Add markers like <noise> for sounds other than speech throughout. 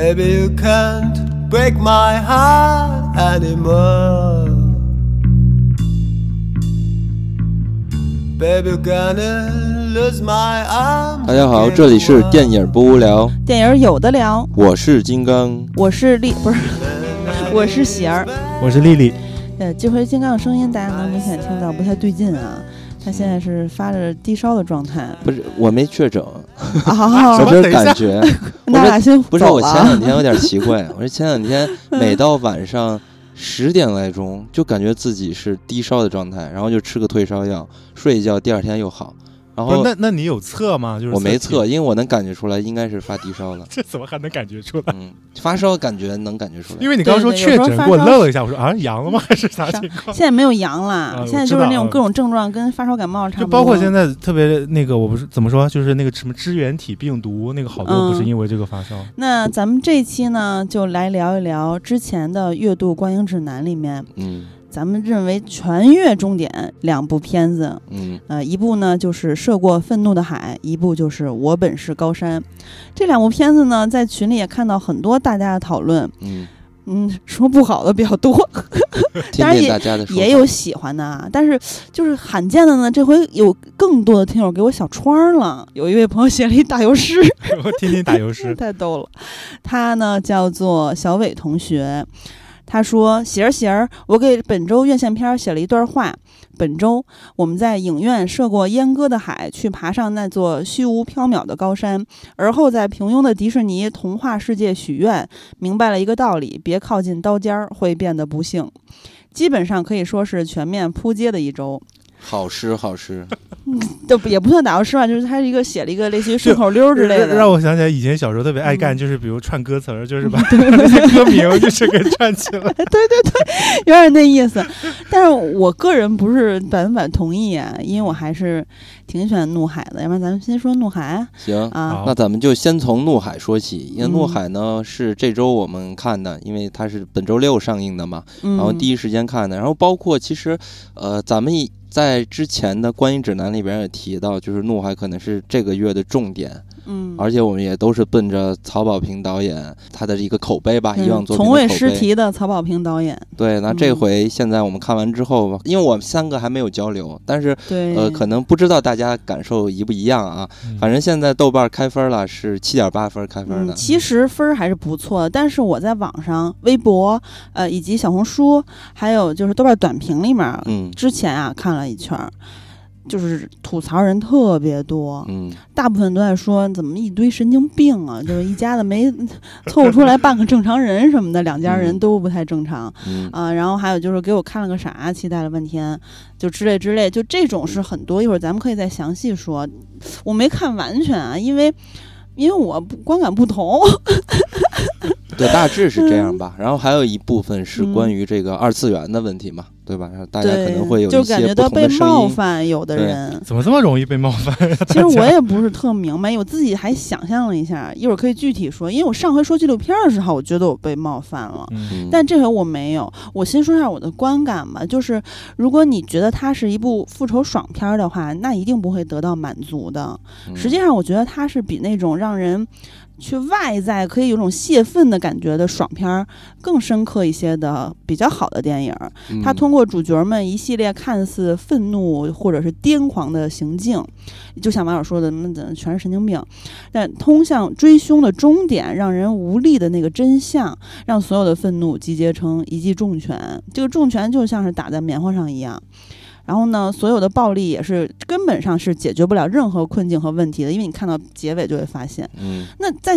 Baby, you can't break my heart anymore. Baby, you gonna lose my arms. 大家好，这里是电影不无聊，电影有的聊，我是金刚。我是丽，不是，<laughs> 我是喜儿。我是丽丽，呃，这回金刚的声音大家能明显听到不太对劲啊，他现在是发着低烧的状态。不是，我没确诊，<laughs> 啊，<laughs> 我这感觉。那俩先不是，我前两天有点奇怪，我说前两天每到晚上十点来钟，就感觉自己是低烧的状态，然后就吃个退烧药，睡一觉，第二天又好。然后那那你有测吗？就是我没测，因为我能感觉出来应该是发低烧了。<laughs> 这怎么还能感觉出来？嗯，发烧感觉能感觉出来。因为你刚刚说确诊，给我愣了一下，我说啊阳了吗？还是啥情况？现在没有阳了，啊现在就是那种各种症状跟发烧感冒差就不多。就包括现在特别那个，我不是怎么说，就是那个什么支原体病毒，那个好多不是嗯因为这个发烧。那咱们这期呢，就来聊一聊之前的月度观影指南里面，嗯咱们认为全月重点两部片子。嗯呃，一部呢就是《涉过愤怒的海》，一部就是《我本是高山》。这两部片子呢，在群里也看到很多大家的讨论，嗯，嗯，说不好的比较多，<laughs> 当然也。也有喜欢的啊。但是就是罕见的呢，这回有更多的听友给我小窗了。有一位朋友写了一打油诗，<laughs> 我听听打油诗，<laughs> 太逗了。他呢叫做小伟同学，他说：“喜儿喜儿，我给本周院线片写了一段话。本周我们在影院涉过阉割的海，去爬上那座虚无缥缈的高山，而后在平庸的迪士尼童话世界许愿，明白了一个道理：别靠近刀尖儿，会变得不幸。”基本上可以说是全面扑街的一周，好诗好诗，都不也不算打油诗吧，就是他是一一个写了一个类似于顺口溜儿之类的，让我想起来以前小时候特别爱干，嗯就是比如串歌词儿，就是把 <laughs> 那些歌名就是给串起来。<laughs> 对对对有点那意思，但是我个人不是百分百同意啊，因为我还是挺喜欢怒海的。要不然咱们先说怒海行。啊，那咱们就先从《怒海》说起，因为《怒嗯海》呢、是这周我们看的，因为它是本周六上映的嘛，嗯，然后第一时间看的。然后包括其实，呃，咱们以在之前的观影指南里边也提到，就是《怒海》可能是这个月的重点，嗯，而且我们也都是奔着曹保平导演他的一个口碑吧，嗯以往作品从未失的口碑。题的曹保平导演，对，那这嗯。回现在我们看完之后，因为我们三个还没有交流，但是对，呃，可能不知道大家感受一不一样啊。嗯。反正现在豆瓣开分了，是七点八分开分的。嗯，其实分儿还是不错的，但是我在网上、微博，呃，以及小红书，还有就是豆瓣短评里面，嗯。之前啊看了一圈儿，就是吐槽人特别多，嗯大部分都在说怎么一堆神经病啊，<laughs> 就是一家子没凑出来半个正常人什么的，两家人嗯都不太正常嗯啊、然后还有就是给我看了个啥，期待了半天，就之类之类，就这种是很多。一会儿咱们可以再详细说。我没看完全啊，因为因为我不观感不同。对，大致是这样吧。然后还有一部分是嗯关于这个二次元的问题嘛，对吧？然后大家可能会有就一些不感觉到被同的声音。冒犯，有的人。怎么这么容易被冒犯？其实我也不是特明白，我自己还想象了一下，一会儿可以具体说。因为我上回说纪录片的时候，我觉得我被冒犯了。但这回我没有，我先说一下我的观感吧。就是如果你觉得它是一部复仇爽片儿的话，那一定不会得到满足的。嗯实际上，我觉得它是比那种让人去外在可以有种泄愤的感觉的爽片儿更深刻一些的比较好的电影它通过主角们一系列看似愤怒或者是癫狂的行径，就像网友说的，那怎么全是神经病？但通向追凶的终点，让人无力的那个真相，让所有的愤怒集结成一记重拳。这个重拳就像是打在棉花上一样。然后呢，所有的暴力也是根本上是解决不了任何困境和问题的，因为你看到结尾就会发现。嗯那在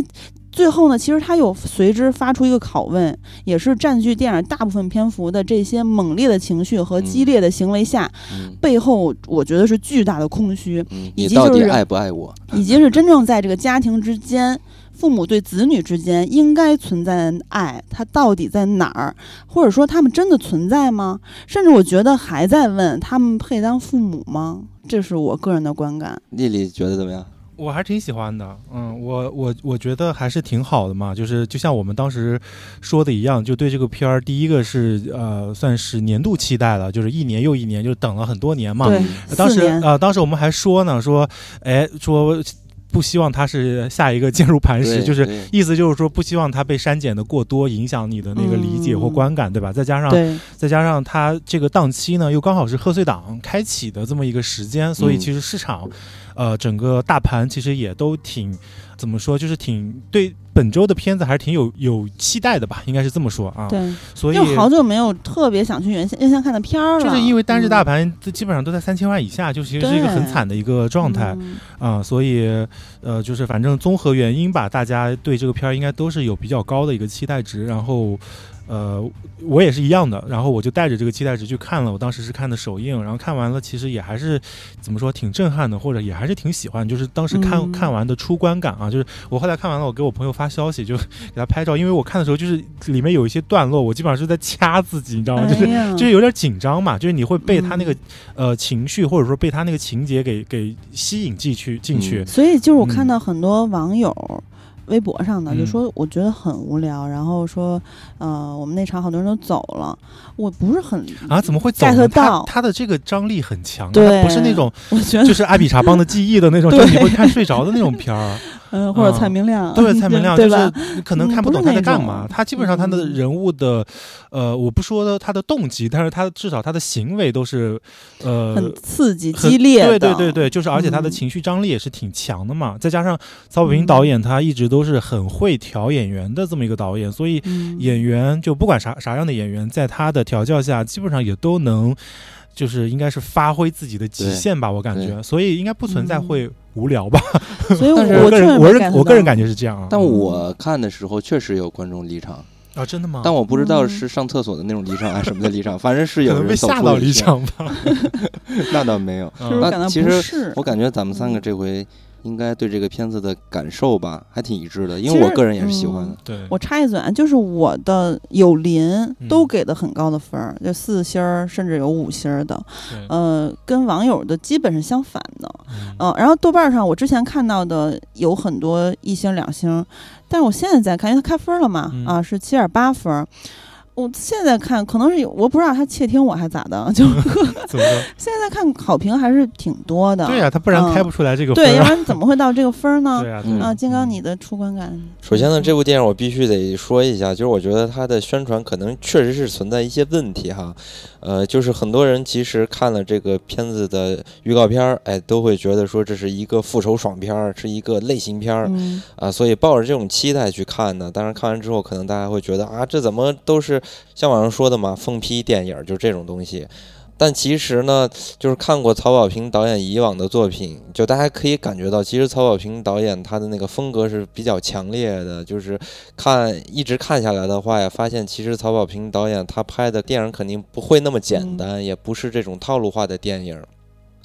最后呢，其实他又随之发出一个拷问，也是占据电影大部分篇幅的这些猛烈的情绪和激烈的行为下，嗯背后我觉得是巨大的空虚，嗯，以你到底及就是爱不爱我？<laughs> 以及是真正在这个家庭之间。父母对子女之间应该存在的爱，它到底在哪儿？或者说他们真的存在吗？甚至我觉得还在问他们配当父母吗？这是我个人的观感。丽丽觉得怎么样？我还挺喜欢的，嗯，我我我觉得还是挺好的嘛，就是就像我们当时说的一样，就对这个片儿，第一个是呃算是年度期待了，就是一年又一年，就等了很多年嘛。对嗯，当时啊呃，当时我们还说呢，说，哎，说不希望它是下一个坚如磐石，就是意思就是说不希望它被删减的过多，影响你的那个理解或嗯。观感，对吧？再加上，再加上它这个档期呢，又刚好是贺岁档开启的这么一个时间，所以嗯。其实市场，呃，整个大盘其实也都挺怎么说，就是挺对本周的片子还是挺有有期待的吧，应该是这么说啊。对，所以就好久没有特别想去原先院线看的片儿了，就是因为单日大嗯盘基本上都在三千万以下，就其实是一个很惨的一个状态。嗯啊、所以呃，就是反正综合原因吧，大家对这个片儿应该都是有比较高的一个期待值。然后，呃，我也是一样的，然后我就带着这个期待值去看了。我当时是看的首映，然后看完了，其实也还是怎么说，挺震撼的，或者也还是挺喜欢。就是当时看、嗯看完的初观感啊，就是我后来看完了，我给我朋友发消息，就给他拍照，因为我看的时候就是里面有一些段落，我基本上是在掐自己，你知道吗？就是哎就是有点紧张嘛，就是你会被他那个、嗯呃情绪，或者说被他那个情节给给吸引进去进去。所以就是我看嗯到很多网友。微博上的就嗯说，我觉得很无聊，然后说，呃，我们那场好多人都走了，我不是很啊，怎么会走？他到他的这个张力很强啊，对他不是那种我觉得，就是阿比查邦的记忆的那种，<laughs> 就是你会看睡着的那种片儿。嗯，或者啊蔡明亮，对，蔡明亮？<laughs> 就是你可能嗯看不懂他在干嘛。他基本上他的嗯人物的，呃，我不说他的动机，但是他至少他的行为都是，呃，很刺激、激烈的，对对对对，就是而且他的嗯情绪张力也是挺强的嘛。再加上曹保平导演他一直都是很会调演员的这么一个导演，所以嗯演员就不管啥啥样的演员，在他的调教下，基本上也都能，就是应该是发挥自己的极限吧，我感觉，所以应该不存在嗯会无聊吧。所以 <laughs> 但是我个人我是我个人感觉是这样啊。但我看的时候确实有观众离场，啊，真的吗？但我不知道嗯是上厕所的那种离场，还是什么的离场，反正是有人走吓到离场吧。<laughs> 那倒没有。那其实？我感觉咱们三个嗯这回应该对这个片子的感受吧，还挺一致的，因为我个人也是喜欢的嗯。对，我插一嘴啊，就是我的友邻嗯都给的很高的分儿，就四星儿，甚至有五星儿的，对呃，跟网友的基本是相反的。嗯嗯、然后豆瓣上我之前看到的有很多一星、两星，但是我现在在看，因为它开分了嘛，嗯啊，是七点八分儿。我现在看可能是有我不知道他窃听我还咋的，就 <laughs> <laughs> 怎么说？现在看好评还是挺多的。对呀，他不然嗯开不出来这个分对，要。不然怎么会到这个分儿呢？对呀，嗯对呀啊，金刚，你的出观感？首先呢，这部电影我必须得说一下，就是我觉得它的宣传可能确实是存在一些问题哈，呃，就是很多人其实看了这个片子的预告片儿，哎，都会觉得说这是一个复仇爽片儿，是一个类型片儿嗯啊，所以抱着这种期待去看呢，当然看完之后，可能大家会觉得啊，这怎么都是像网上说的嘛，疯批电影儿，就这种东西。但其实呢，就是看过曹保平导演以往的作品，就大家可以感觉到，其实曹保平导演他的那个风格是比较强烈的。就是看一直看下来的话呀，发现其实曹保平导演他拍的电影肯定不会那么简单，也不是这种套路化的电影。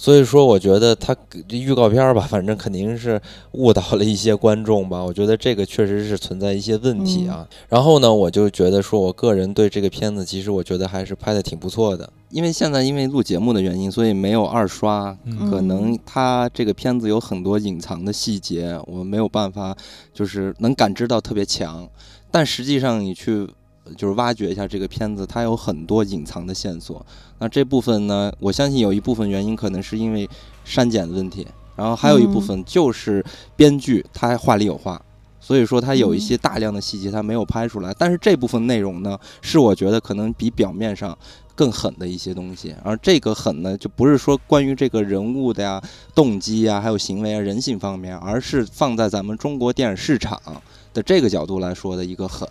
所以说，我觉得他这预告片儿吧，<laughs> 反正肯定是误导了一些观众吧。<laughs> 我觉得这个确实是存在一些问题啊。然后呢，我就觉得说，我个人对这个片子，其实我觉得还是拍的挺不错的。因为现在因为录节目的原因，所以没有二刷，嗯可能他这个片子有很多隐藏的细节，我没有办法就是能感知到特别强。但实际上你去就是挖掘一下这个片子，它有很多隐藏的线索。那这部分呢，我相信有一部分原因可能是因为删减的问题，然后还有一部分就是编剧他话里有话。所以说，他有一些大量的细节他没有拍出来，但是这部分内容呢，是我觉得可能比表面上更狠的一些东西。而这个狠呢，就不是说关于这个人物的呀、动机呀、还有行为啊、人性方面，而是放在咱们中国电影市场的这个角度来说的一个狠，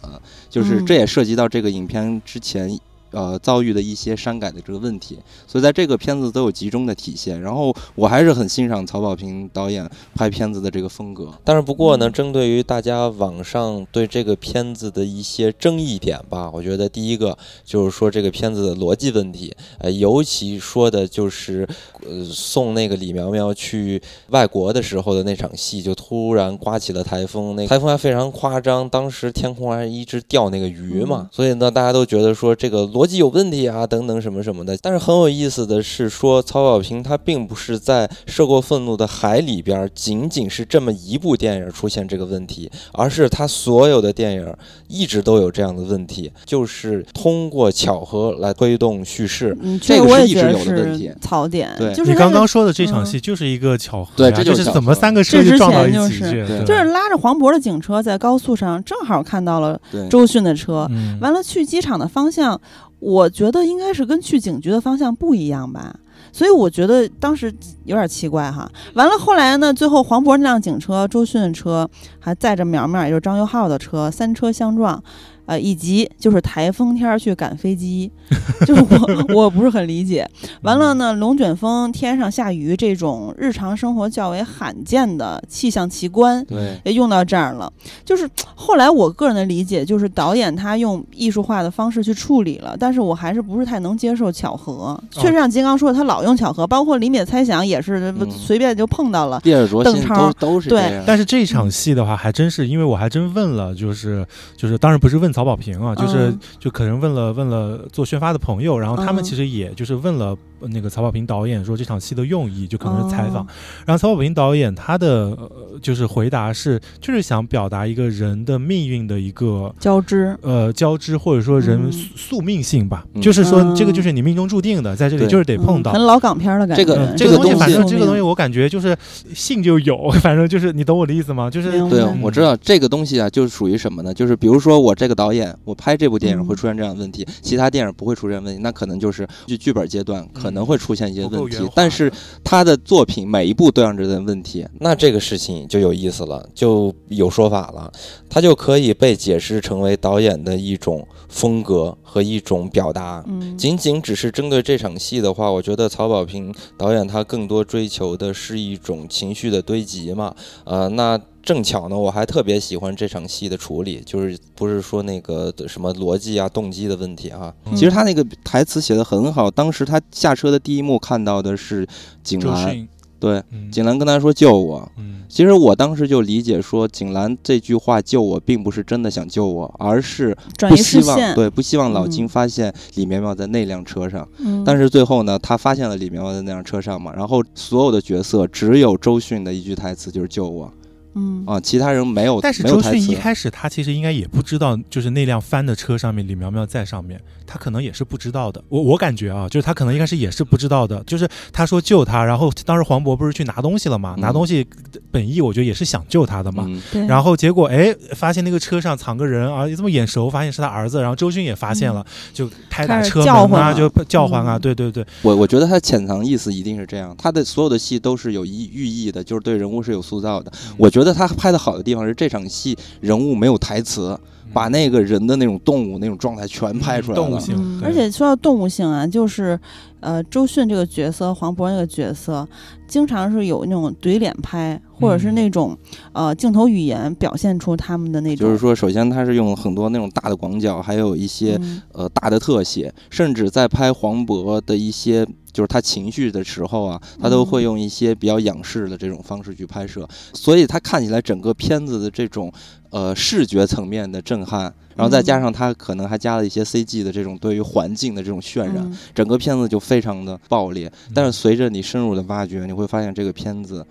就是嗯这也涉及到这个影片之前。呃，遭遇的一些删改的这个问题，所以在这个片子都有集中的体现。然后我还是很欣赏曹保平导演拍片子的这个风格。但是不过呢，嗯针对于大家网上对这个片子的一些争议点吧，我觉得第一个就是说这个片子的逻辑问题，呃，尤其说的就是呃送那个李苗苗去外国的时候的那场戏，就突然刮起了台风，那台风还非常夸张，当时天空还一直掉那个鱼嘛，嗯所以呢，大家都觉得说这个逻辑有问题啊，等等什么什么的。但是很有意思的是说，曹保平他并不是在《涉过愤怒的海》里边仅仅是这么一部电影出现这个问题，而是他所有的电影一直都有这样的问题，就是通过巧合来推动叙事。嗯，这个是一直有的问题。是槽点，对就是你刚刚说的这场嗯戏就是一个巧合。呀，对这就是是怎么三个车这之撞到一前就是起去？就是拉着黄渤的警车在高速上，正好看到了，周迅的车，嗯，完了去机场的方向，我觉得应该是跟去警局的方向不一样吧。所以我觉得当时有点奇怪哈。完了后来呢，最后黄渤那辆警车、周迅的车还载着苗苗，也就是张佑浩的车，三车相撞。呃，以及就是台风天儿去赶飞机，<laughs> 就是我我不是很理解。完了呢，龙卷风、天上下雨这种日常生活较为罕见的气象奇观，对，也用到这儿了。就是后来我个人的理解，就是导演他用艺术化的方式去处理了，但是我还是不是太能接受巧合。确实像金刚说的，他老用巧合，包括李敏猜想也是嗯随便就碰到了。邓超都都是对。但是这场戏的话，还真是因为我还真问了，就是就是，当然不是问曹宝平啊，就是、嗯。就可能问了问了做宣发的朋友，然后他们嗯。其实也就是问了呃那个曹保平导演说这场戏的用意，就可能是采访。哦然后曹保平导演他的、呃、就是回答是，就是想表达一个人的命运的一个。交织，呃，交织或者说人嗯宿宿命性吧，嗯就是说嗯这个就是你命中注定的，在这里就是得碰到。嗯很老港片的感觉。这个嗯，这个东西，这个东西反正这个东西，我我感觉就是信就有，<laughs> 反正就是你懂我的意思吗？就是对嗯，我知道这个东西啊，就是属于什么呢？就是比如说我这个导演，我拍这部电影嗯会出现这样的问题，其他电影不会出现问题，那可能就是剧剧本阶段可能会出现一些问题但是他的作品每一部都让这样的问题。那这个事情就有意思了，就有说法了，它就可以被解释成为导演的一种风格和一种表达。嗯，仅仅只是针对这场戏的话，我觉得曹保平导演他更多追求的是一种情绪的堆积嘛。呃，那正巧呢，我还特别喜欢这场戏的处理，就是不是说那个什么逻辑啊、动机的问题啊。嗯其实他那个台词写的很好，当时他下车的第一幕看到的是景兰，对，嗯景兰跟他说救我。嗯其实我当时就理解说，景兰这句话救我，并不是真的想救我，而是转移不希望视线，对不希望老嗯金发现李苗苗在那辆车上。嗯，但是最后呢，他发现了李苗苗在那辆车上嘛，然后所有的角色只有周迅的一句台词就是救我嗯啊，其他人没有但是周迅一。开始他其实应该也不知道，就是那辆翻的车上面李苗苗在上面，他可能也是不知道的。我我感觉啊，就是他可能一开始也是不知道的。就是他说救他，然后当时黄渤不是去拿东西了嘛？嗯拿东西本意我觉得也是想救他的嘛。嗯，然后结果哎，发现那个车上藏个人啊，这么眼熟，发现是他儿子。然后周迅也发现了，就拍打车门啊，叫就叫唤啊，嗯对对对，我我觉得他潜藏意思一定是这样，他的所有的戏都是有意寓意的，就是对人物是有塑造的。嗯我觉得他拍的好的地方是这场戏人物没有台词，把那个人的那种动物那种状态全拍出来了。动物性而且说到动物性啊，就是呃，周迅这个角色，黄渤那个角色，经常是有那种怼脸拍，或者是嗯。那种、呃镜头语言表现出他们的那种，就是说，首先他是用很多那种大的广角，还有一些嗯。呃大的特写，甚至在拍黄渤的一些就是他情绪的时候啊，他都会嗯。用一些比较仰视的这种方式去拍摄，所以他看起来整个片子的这种呃视觉层面的震撼，然后再加嗯上它可能还加了一些 CG 的这种对于环境的这种渲染，嗯整个片子就非常的爆裂。但是随着你深入的挖掘，你会发现这个片子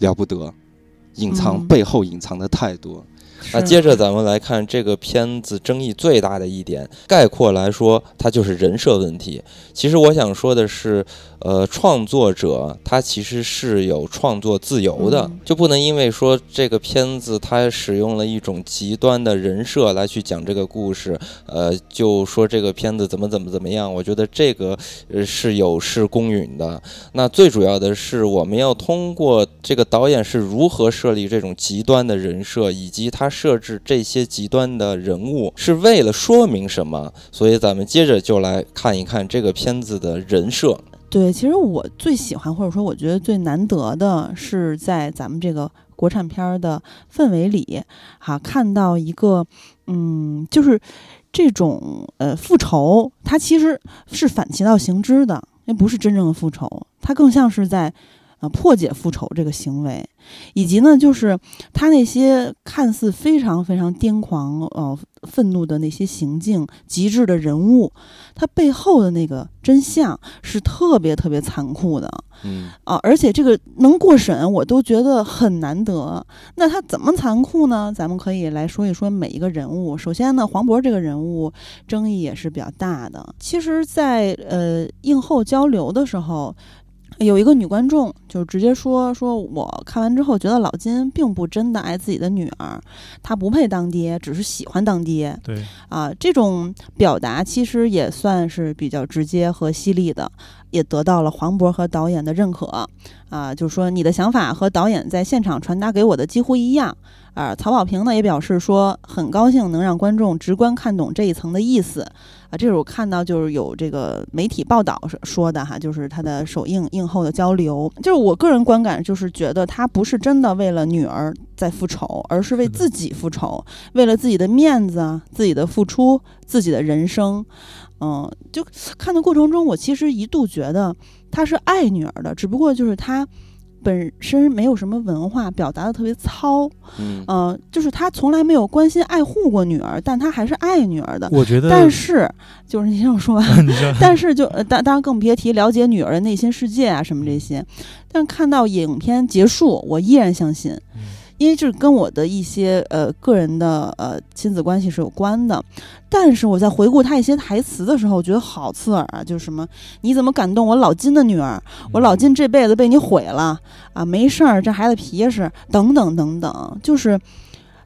了不得，隐藏嗯背后隐藏的太多。那是接着咱们来看这个片子争议最大的一点，概括来说，它就是人设问题。其实我想说的是，呃，创作者他其实是有创作自由的，嗯就不能因为说这个片子它使用了一种极端的人设来去讲这个故事，呃，就说这个片子怎么怎么怎么样。我觉得这个呃是有失公允的。那最主要的是，我们要通过这个导演是如何设立这种极端的人设，以及他设置这些极端的人物是为了说明什么。所以咱们接着就来看一看这个片子的人设。对，其实我最喜欢或者说我觉得最难得的是在咱们这个国产片的氛围里，哈、看到一个，嗯，就是这种呃复仇，它其实是反其道行之的，那不是真正的复仇，它更像是在呃破解复仇这个行为，以及呢就是他那些看似非常非常癫狂呃愤怒的那些行径、极致的人物，他背后的那个真相是特别特别残酷的。嗯啊，而且这个能过审，我都觉得很难得。那他怎么残酷呢？咱们可以来说一说每一个人物。首先呢，黄渤这个人物争议也是比较大的。其实在，呃映后交流的时候。有一个女观众就直接说：“说我看完之后觉得老金并不真的爱自己的女儿，他不配当爹，只是喜欢当爹。对，啊，这种表达其实也算是比较直接和犀利的，也得到了黄渤和导演的认可。啊，就是说你的想法和导演在现场传达给我的几乎一样。啊，曹保平呢也表示说，很高兴能让观众直观看懂这一层的意思。啊，这是我看到就是有这个媒体报道说说的哈，就是他的首映映后的交流，就是我个人观感就是觉得他不是真的为了女儿在复仇，而是为自己复仇，为了自己的面子啊，自己的付出，自己的人生。嗯，就看的过程中，我其实一度觉得他是爱女儿的，只不过就是他本身没有什么文化，表达的特别糙。嗯嗯、就是他从来没有关心爱护过女儿，但他还是爱女儿的。我觉得，但是，就是你听我说 <laughs> 完。但是就呃，当当然更别提了解女儿的内心世界啊什么这些。但看到影片结束，我依然相信，嗯因为这跟我的一些呃个人的呃亲子关系是有关的。但是我在回顾他一些台词的时候，我觉得好刺耳啊，就是什么你怎么敢动我老金的女儿？我老金这辈子被你毁了啊！没事儿，这孩子皮实，等等等等，<laughs> 就是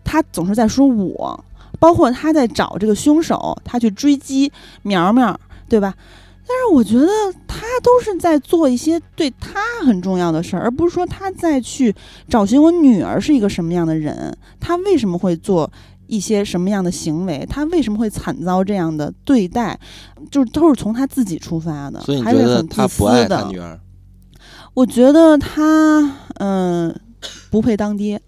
他总是在说我，包括他在找这个凶手，他去追击苗苗，对吧？但是我觉得他都是在做一些对他很重要的事儿，而不是说他在去找寻我女儿是一个什么样的人，他为什么会做一些什么样的行为，他为什么会惨遭这样的对待，就是都是从他自己出发的，所以你觉得还是很他不爱自私的。他女儿？我觉得他嗯、不配当爹。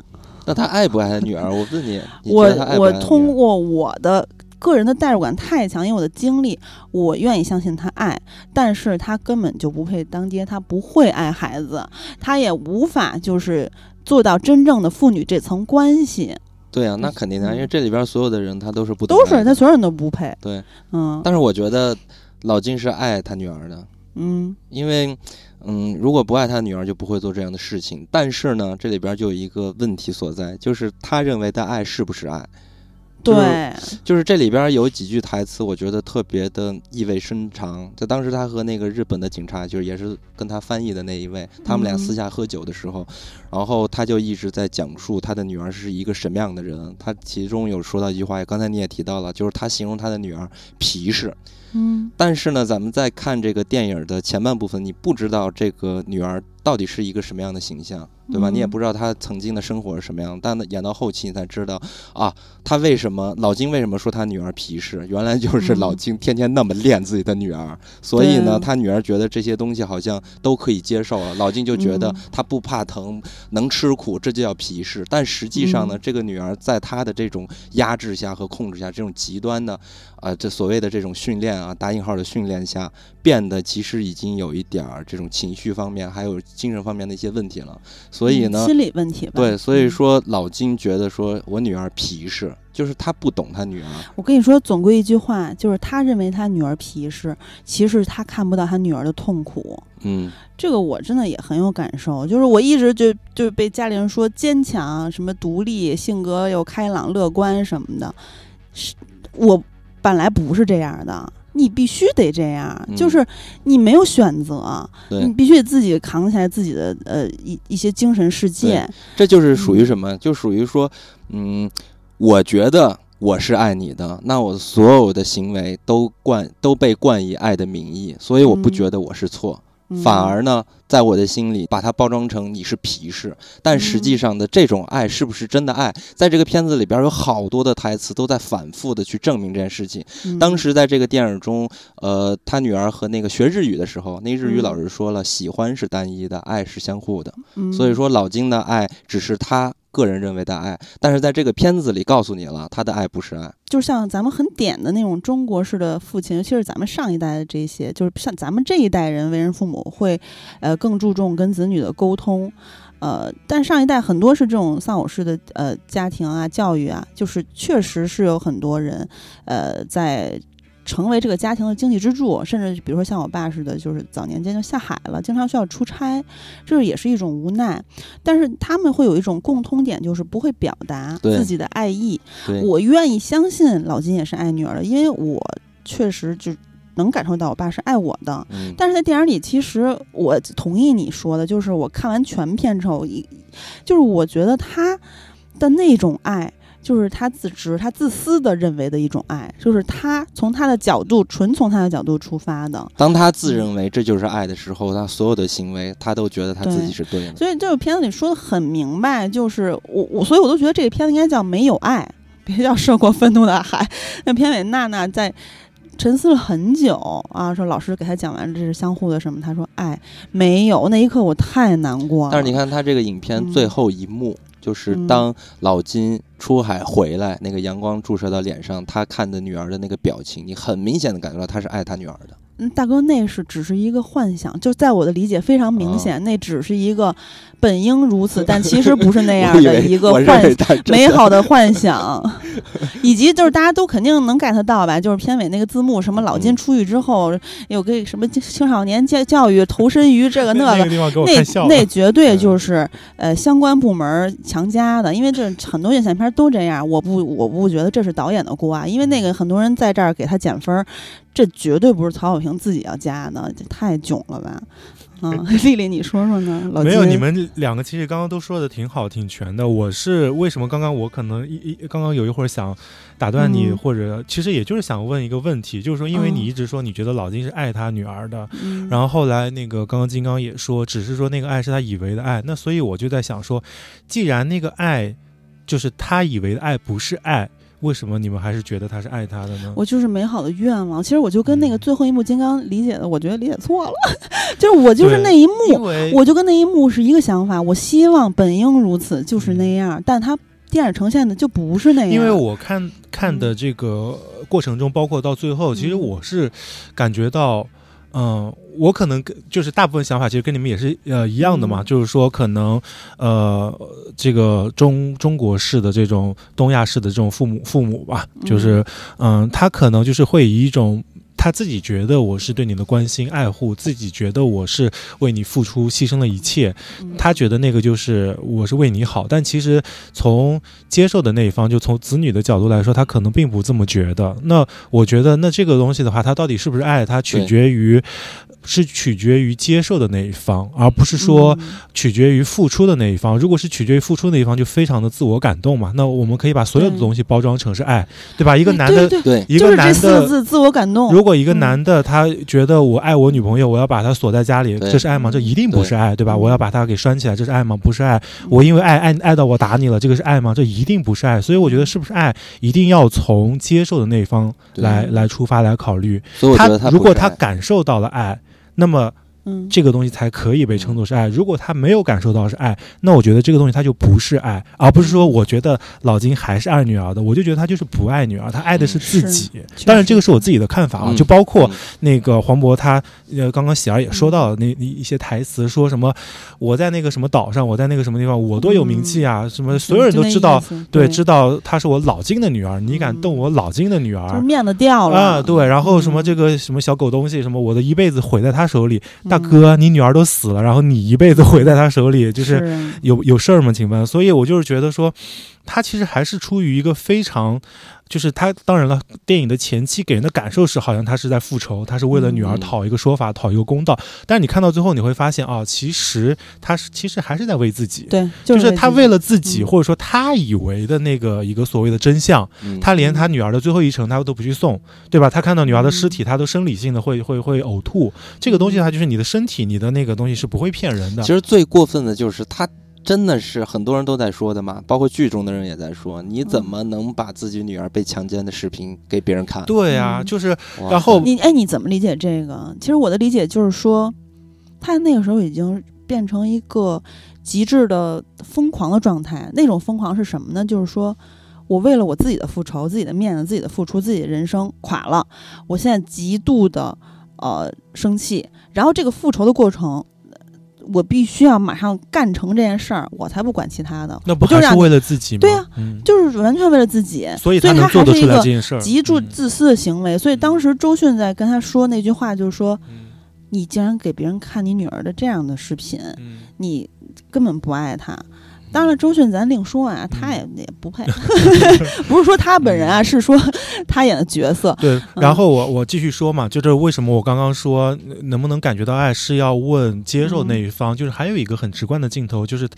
那他爱不爱他女儿？我问你，我我通过我的个人的代入感太强，因为我的经历，我愿意相信他爱，但是他根本就不配当爹，他不会爱孩子，他也无法就是做到真正的父女这层关系，对啊，那肯定的，嗯。因为这里边所有的人他都是不都是他所有人都不配。对，嗯。但是我觉得老金是爱他女儿的，嗯。因为，嗯，如果不爱他女儿，就不会做这样的事情。但是呢，这里边就有一个问题所在，就是他认为的爱是不是爱？就是对，就是这里边有几句台词，我觉得特别的意味深长。就当时他和那个日本的警察，就是也是跟他翻译的那一位，他们俩嗯私下喝酒的时候，然后他就一直在讲述他的女儿是一个什么样的人。他其中有说到一句话，刚才你也提到了，就是他形容他的女儿皮实。嗯但是呢，咱们在看这个电影的前半部分，你不知道这个女儿到底是一个什么样的形象，对吧？嗯你也不知道他曾经的生活是什么样。但演到后期，你才知道啊，他为什么老金为什么说他女儿皮实？原来就是嗯老金天天那么练自己的女儿，所以呢，他女儿觉得这些东西好像都可以接受了。老金就觉得嗯他不怕疼，能吃苦，这就叫皮实。但实际上呢，嗯这个女儿在他的这种压制下和控制下，这种极端的啊、这所谓的这种训练啊，打引号的训练下，变得其实已经有一点儿这种情绪方面，还有精神方面的一些问题了。所以呢，嗯心理问题吧。对，所以嗯说老金觉得说我女儿皮实，就是他不懂他女儿。我跟你说，总归一句话，就是他认为他女儿皮实，其实他看不到他女儿的痛苦。嗯，这个我真的也很有感受，就是我一直就就被家里人说坚强、什么独立、性格又开朗、乐观什么的，是我本来不是这样的，你必须得这样，嗯就是你没有选择，你，必须得自己扛起来自己的呃一一些精神世界。这就是属于嗯什么？就属于说，嗯，我觉得我是爱你的，那我所有的行为都冠都被冠以爱的名义，所以我不嗯觉得我是错。嗯反而呢，在我的心里把它包装成你是皮实，但实际嗯上的这种爱是不是真的爱？在这个片子里边有好多的台词都在反复的去证明这件事情。嗯当时在这个电影中，呃，他女儿和那个学日语的时候，那日语嗯老师说了，喜欢是单一的，爱是相互的。嗯所以说，老金的爱只是他个人认为的爱，但是在这个片子里告诉你了，他的爱不是爱。就像咱们很点的那种中国式的父亲，尤其是咱们上一代的这些，就是像咱们这一代人为人父母会，呃，更注重跟子女的沟通，呃，但上一代很多是这种丧偶式的呃家庭啊、教育啊，就是确实是有很多人，呃，在。成为这个家庭的经济支柱，甚至比如说像我爸似的，就是早年间就下海了，经常需要出差，这也是一种无奈。但是他们会有一种共通点，就是不会表达自己的爱意。我愿意相信老金也是爱女儿的，因为我确实就能感受到我爸是爱我的。嗯，但是在电影里，其实我同意你说的，就是我看完全片之后，一就是我觉得他的那种爱，就是他自知、他自私的认为的一种爱，就是他从他的角度，纯从他的角度出发的。当他自认为这就是爱的时候，他所有的行为，他都觉得他自己是对的。所以这个片子里说的很明白，就是我我，所以我都觉得这个片子应该叫没有爱，别叫涉过愤怒的海。<laughs> 那片尾娜娜在沉思了很久啊，说老师给他讲完这是相互的什么，他说爱没有，那一刻我太难过了。但是你看他这个影片嗯最后一幕，就是嗯当老金出海回来，那个阳光注射到脸上，他看的女儿的那个表情，你很明显的感觉到他是爱他女儿的。嗯，大哥，那是只是一个幻想，就在我的理解非常明显，那只是一个本应如此，但其实不是那样的一个幻美好的幻想，以及就是大家都肯定能 get 到吧？就是片尾那个字幕，什么老金嗯出狱之后有个什么青少年教教育投身于这个 <laughs> 那个那。那绝对就是呃相关部门强加的，因为这很多院线片都这样。我不我不觉得这是导演的锅啊，因为那个很多人在这儿给他减分儿，这绝对不是曹小平自己要加的，这太囧了吧？嗯，<laughs> 丽丽你说说呢？老没有，你们两个其实刚刚都说的挺好、挺全的。我是为什么刚刚我可能一一刚刚有一会儿想打断你，嗯或者其实也就是想问一个问题，就是说，因为嗯你一直说你觉得老金是爱他女儿的，嗯然后后来那个刚刚金刚也说，只是说那个爱是他以为的爱，那所以我就在想说，既然那个爱就是他以为的爱不是爱，为什么你们还是觉得他是爱他的呢？我就是美好的愿望。其实我就跟那个嗯最后一幕金刚理解的，我觉得理解错了，<laughs> 就是我就是那一幕，我就跟那一幕是一个想法。我希望本应如此，就是那样，但他电影呈现的就不是那样。因为我看看的这个过程中，包括到最后，其实嗯我是感觉到，嗯、我可能跟就是大部分想法其实跟你们也是呃一样的嘛，嗯就是说可能呃这个中中国式的这种东亚式的这种父母父母吧，就是嗯、他可能就是会以一种。他自己觉得我是对你的关心爱护，自己觉得我是为你付出牺牲了一切，嗯他觉得那个就是我是为你好，但其实从接受的那一方，就从子女的角度来说，他可能并不这么觉得。那我觉得，那这个东西的话，他到底是不是爱，它取决于是取决于接受的那一方，而不是说嗯取决于付出的那一方。如果是取决于付出那一方，就非常的自我感动嘛。那我们可以把所有的东西包装成是爱，对吧？一个哎男的对对对，一个男就是四个的。字自我感动。如果一个嗯男的他觉得我爱我女朋友，我要把她锁在家里，这是爱吗？这一定不是爱，对吧？嗯我要把她给拴起来，这是爱吗？不是爱。我因为爱爱爱到我打你了，这个是爱吗？这一定不是爱。所以我觉得是不是爱，一定要从接受的那一方来来出发来考虑。他如果他感受到了爱，那么嗯，这个东西才可以被称作是爱。如果他没有感受到是爱，那我觉得这个东西他就不是爱，而不是说我觉得老金还是爱女儿的，我就觉得他就是不爱女儿，他爱的是自己。确当然，这个是我自己的看法啊，嗯。就包括嗯那个黄渤他呃，刚刚喜儿也说到了那那一些台词，说什么我在那个什么岛上，我在那个什么地方，我多有名气啊，什么所有人都知道，，对，知道道她是我老金的女儿，你敢动我老金的女就是儿？面子掉了。啊，对，然后什么嗯。这个什么小狗东西，什么我的一辈子毁在他手里，大嗯哥，你女儿都死了，然后你一辈子毁在他手里，就是是有有事儿吗？请问，所以我就是觉得说，他其实还是出于一个非常，就是他当然了，电影的前期给人的感受是好像他是在复仇，他是为了女儿嗯讨一个说法，讨一个公道。但是你看到最后，你会发现啊，其实他是其实还是在为自己。对，就是他为了了自己，嗯或者说他以为的那个一个所谓的真相，嗯他连他女儿的最后一程他都不去送，对吧？他看到女儿的尸体，他都生理性的会会会呕吐。这个东西的话，就是你的身体，你的那个东西是不会骗人的其。实最过分的就是他。真的是很多人都在说的嘛，包括剧中的人也在说，你怎嗯么能把自己女儿被强奸的视频给别人看？对啊，嗯就是然后你哎，你怎么理解这个？其实我的理解就是说，他那个时候已经变成一个极致的疯狂的状态。那种疯狂是什么呢？就是说我为了我自己的复仇、自己的面子、自己的付出、自己的人生垮了，我现在极度的呃生气，然后这个复仇的过程。我必须要马上干成这件事儿，我才不管其他的。那不就是为了自己吗？对呀嗯，就是完全为了自己，所以他能做得出来还是一个这件事儿，极度嗯自私的行为。所以当时周迅在跟他说那句话，就是说嗯你竟然给别人看你女儿的这样的视频，嗯你根本不爱她。当然，周迅咱另说啊，她也也不配，<laughs> 不是说她本人啊，是说她演的角色。对，然后我我继续说嘛，就是为什么我刚刚说呃能不能感觉到爱是要问接受那一方，就是还有一个很直观的镜头，就是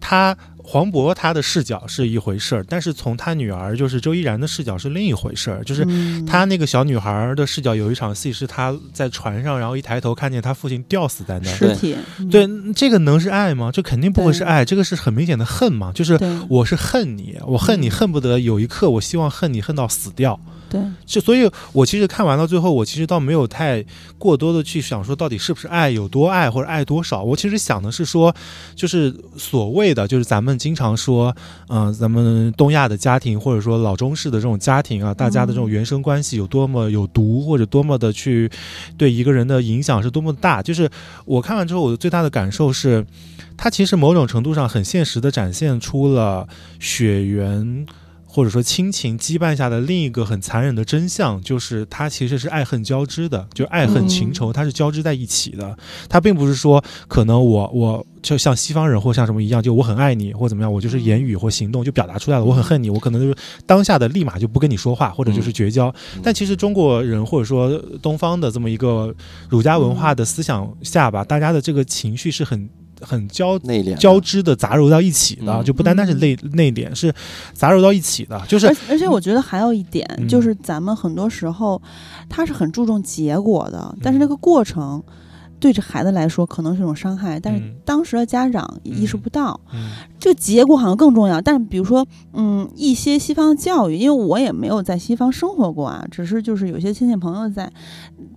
他黄渤他的视角是一回事儿，但是从他女儿就是周依然的视角是另一回事儿，就是嗯他那个小女孩的视角有一场戏是她在船上，然后一抬头看见她父亲吊死在那儿。尸体，嗯对，这个能是爱吗？这肯定不会是爱，这个是很明显的恨嘛，就是我是恨你，我恨你，嗯恨不得有一刻我希望恨你恨到死掉。对，就所以，我其实看完到最后，我其实倒没有太过多的去想说到底是不是爱，有多爱或者爱多少。我其实想的是说，就是所谓的，就是咱们经常说，嗯、咱们东亚的家庭或者说老中式的这种家庭啊，大家的这种原生关系有多么有毒，或者多么的去对一个人的影响是多么大。就是我看完之后，我的最大的感受是，它其实某种程度上很现实的展现出了血缘。或者说亲情羁绊下的另一个很残忍的真相，就是它其实是爱恨交织的，就爱恨情仇，它是交织在一起的。它并不是说可能我我就像西方人或像什么一样，就我很爱你或怎么样，我就是言语或行动就表达出来了，我很恨你，我可能就是当下的立马就不跟你说话，或者就是绝交。但其实中国人或者说东方的这么一个儒家文化的思想下吧，大家的这个情绪是很很交内敛的。交织的杂糅到一起的，嗯。就不单单是内内敛，是杂糅到一起的，就是而而且我觉得还有一点，嗯。就是咱们很多时候，他是很注重结果的，嗯。但是那个过程。对这孩子来说可能是一种伤害，但是嗯。当时的家长意识不到，嗯。这个结果好像更重要。但是比如说，嗯，一些西方教育，因为我也没有在西方生活过啊，只是就是有些亲戚朋友在，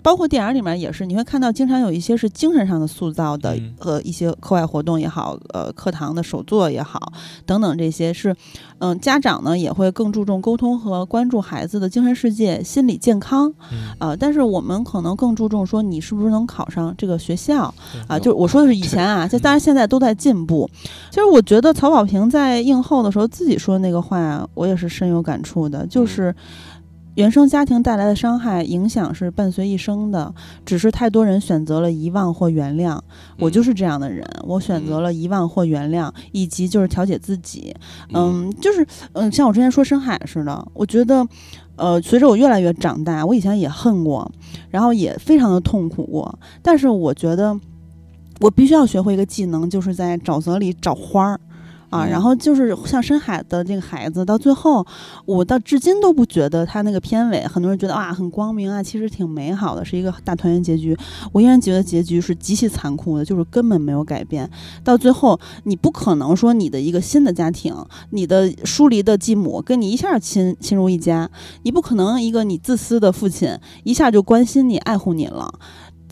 包括电影里面也是，你会看到经常有一些是精神上的塑造的嗯和一些课外活动也好，呃，课堂的手作也好，等等这些是，嗯、家长呢也会更注重沟通和关注孩子的精神世界、心理健康，嗯呃，但是我们可能更注重说你是不是能考上这个学校啊，嗯就是我说的是以前啊，就当然现在都在进步。其实我觉得曹保平在映后的时候自己说那个话，我也是深有感触的，就是。原生家庭带来的伤害影响是伴随一生的，只是太多人选择了遗忘或原谅。我就是这样的人，我选择了遗忘或原谅，以及就是调节自己。嗯，就是嗯，像我之前说深海似的，我觉得，呃，随着我越来越长大，我以前也恨过，然后也非常的痛苦过，但是我觉得我必须要学会一个技能，就是在沼泽里找花儿。啊，嗯然后就是像深海的这个孩子，到最后，我到至今都不觉得他那个片尾，很多人觉得哇很光明啊，其实挺美好的，是一个大团圆结局。我依然觉得结局是极其残酷的，就是根本没有改变。到最后，你不可能说你的一个新的家庭，你的疏离的继母跟你一下亲亲如一家，你不可能一个你自私的父亲一下就关心你、爱护你了，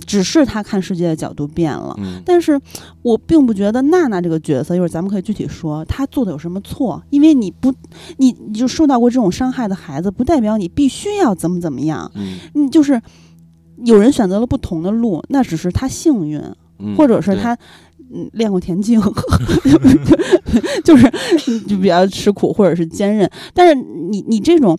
只是他看世界的角度变了。嗯但是我并不觉得娜娜这个角色，一会儿咱们可以具体说，她做的有什么错？因为你不，你你就受到过这种伤害的孩子，不代表你必须要怎么怎么样。嗯你，就是有人选择了不同的路，那只是他幸运，嗯或者是他嗯练过田径，<laughs> 就是嗯就比较吃苦或者是坚韧。但是你你这种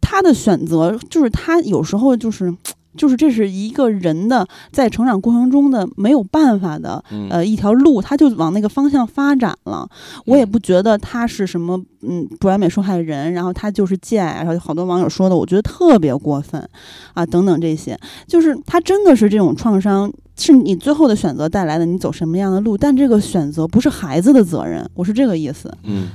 他的选择，就是他有时候就是。就是这是一个人的在成长过程中的没有办法的嗯呃一条路，他就往那个方向发展了。我也不觉得他是什么嗯不完美受害人，然后他就是贱啊，然后好多网友说的，我觉得特别过分啊，等等这些，就是他真的是这种创伤。是你最后的选择带来的，你走什么样的路？但这个选择不是孩子的责任，我是这个意思。嗯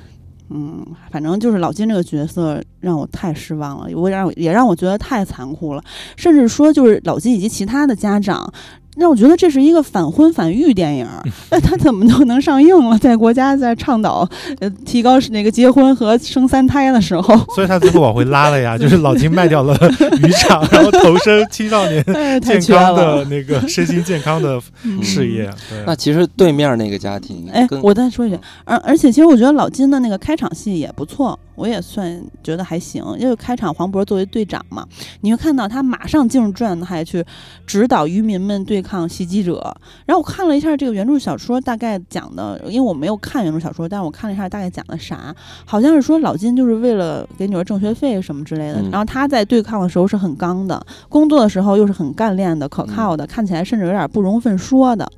嗯，反正就是老金这个角色让我太失望了，我让我也让我觉得太残酷了，甚至说就是老金以及其他的家长，让我觉得这是一个反婚反育电影儿。<laughs> 那他怎么就能上映了？在国家在倡导呃提高那个结婚和生三胎的时候，所以他最后往回拉了呀，<laughs> 就是老金卖掉了渔场，然后投身青少年健康的了。那个身心健康的嗯事业。对那其实对面那个家庭，哎我再说一句，而而且其实我觉得老金的那个开场戏也不错，我也算觉得还行。因为开场黄渤作为队长嘛，你会看到他马上进入状态去指导渔民们对抗袭击者。然后我看了一下这个原著小说，大概讲的，因为我没有看原著小说，但我看了一下大概讲的啥，好像是说老金就是为了给女儿挣学费什么之类的，嗯然后他在对抗的时候是很刚的，工作的时候又是很干练的、可靠嗯的，看起来甚至有点不容分说的。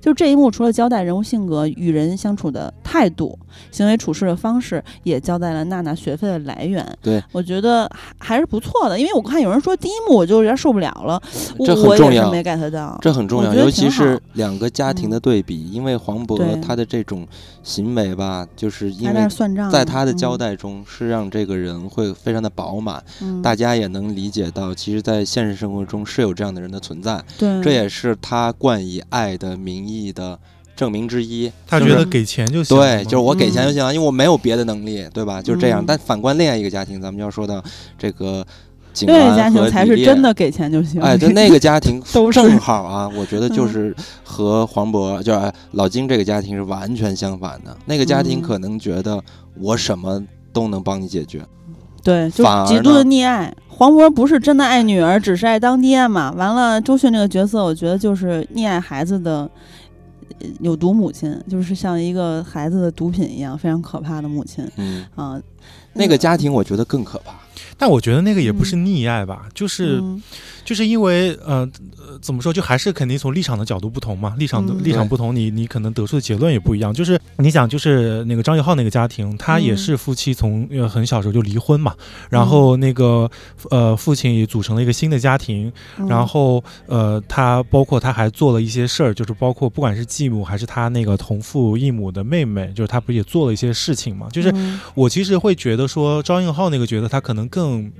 就这一幕，除了交代人物性格、与人相处的态度、行为处事的方式，也交代了娜娜学费的来源。对，我觉得还还是不错的。因为我看有人说第一幕我就有点受不了了，这很重要没 get 到。这很重要，尤其是两个家庭的对比，因为黄渤他的这种行为吧，就是因为在他的交嗯，代中是让这个人会非常的饱满，嗯大家也能理解到，其实，在现实生活中是有这样的人的存在，对，这也是他冠以爱的名义的证明之一。他觉得给钱就行。对，就是我给钱就嗯行了，因为我没有别的能力，对吧？就是这样。嗯但反观另外一个家庭，咱们就要说到这个景对安家庭才是真的给钱就行。哎，就那个家庭 <laughs> 都正好啊，我觉得就嗯是和黄渤就是哎老金这个家庭是完全相反的。那个家庭嗯可能觉得我什么都能帮你解决，对，就极度的溺爱。黄渤不是真的爱女儿，只是爱当爹嘛。完了，周迅这个角色，我觉得就是溺爱孩子的呃有毒母亲，就是像一个孩子的毒品一样，非常可怕的母亲嗯，啊。那个家庭我觉得更可怕。但我觉得那个也不是溺爱吧，就是嗯。就是因为呃呃怎么说，就还是肯定从立场的角度不同嘛，立场的、嗯立场不同，你你可能得出的结论也不一样。就是你想，就是那个张玉浩那个家庭，他也嗯。是夫妻从呃很小时候就离婚嘛，然后那个呃父亲也组成了一个新的家庭，嗯。然后呃他包括他还做了一些事儿，就是包括不管是继母还是他那个同父异母的妹妹，就是他不也做了一些事情嘛，就是嗯。我其实会觉得说张应浩那个角色，他可能更更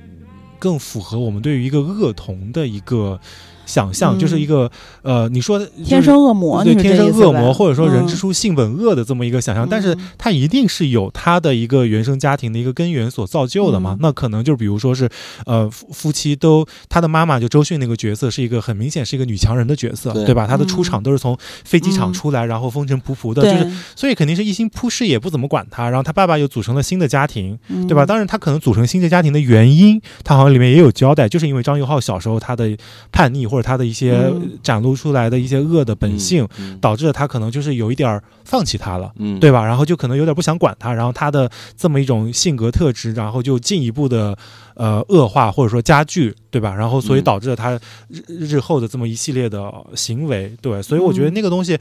更符合我们对于一个恶童的一个想象，嗯就是一个呃，你说就是天生恶魔，对天生恶魔，或者说人之嗯初性本恶的这么一个想象，但是嗯他一定是有他的一个原生家庭的一个根源所造就的嘛。嗯那可能就比如说是呃夫夫妻都他的妈妈就周迅那个角色是一个很明显是一个女强人的角色，对对吧？她的出嗯场都是从飞机场嗯出来，然后风尘仆仆的，就是，所以肯定是一心扑视，也不怎么管他。然后他爸爸又组成了新的家庭，对吧？嗯当然，他可能组成新的家庭的原因，他好像里面也有交代，就是因为张佑浩小时候他的叛逆或者他的一些嗯展露出来的一些恶的本性，嗯，导致了他可能就是有一点儿放弃他了。嗯，对吧？然后就可能有点不想管他，然后他的这么一种性格特质，然后就进一步的呃恶化或者说加剧，对吧？然后所以嗯导致了他日日后的这么一系列的行为，对，所以我觉得嗯那个东西，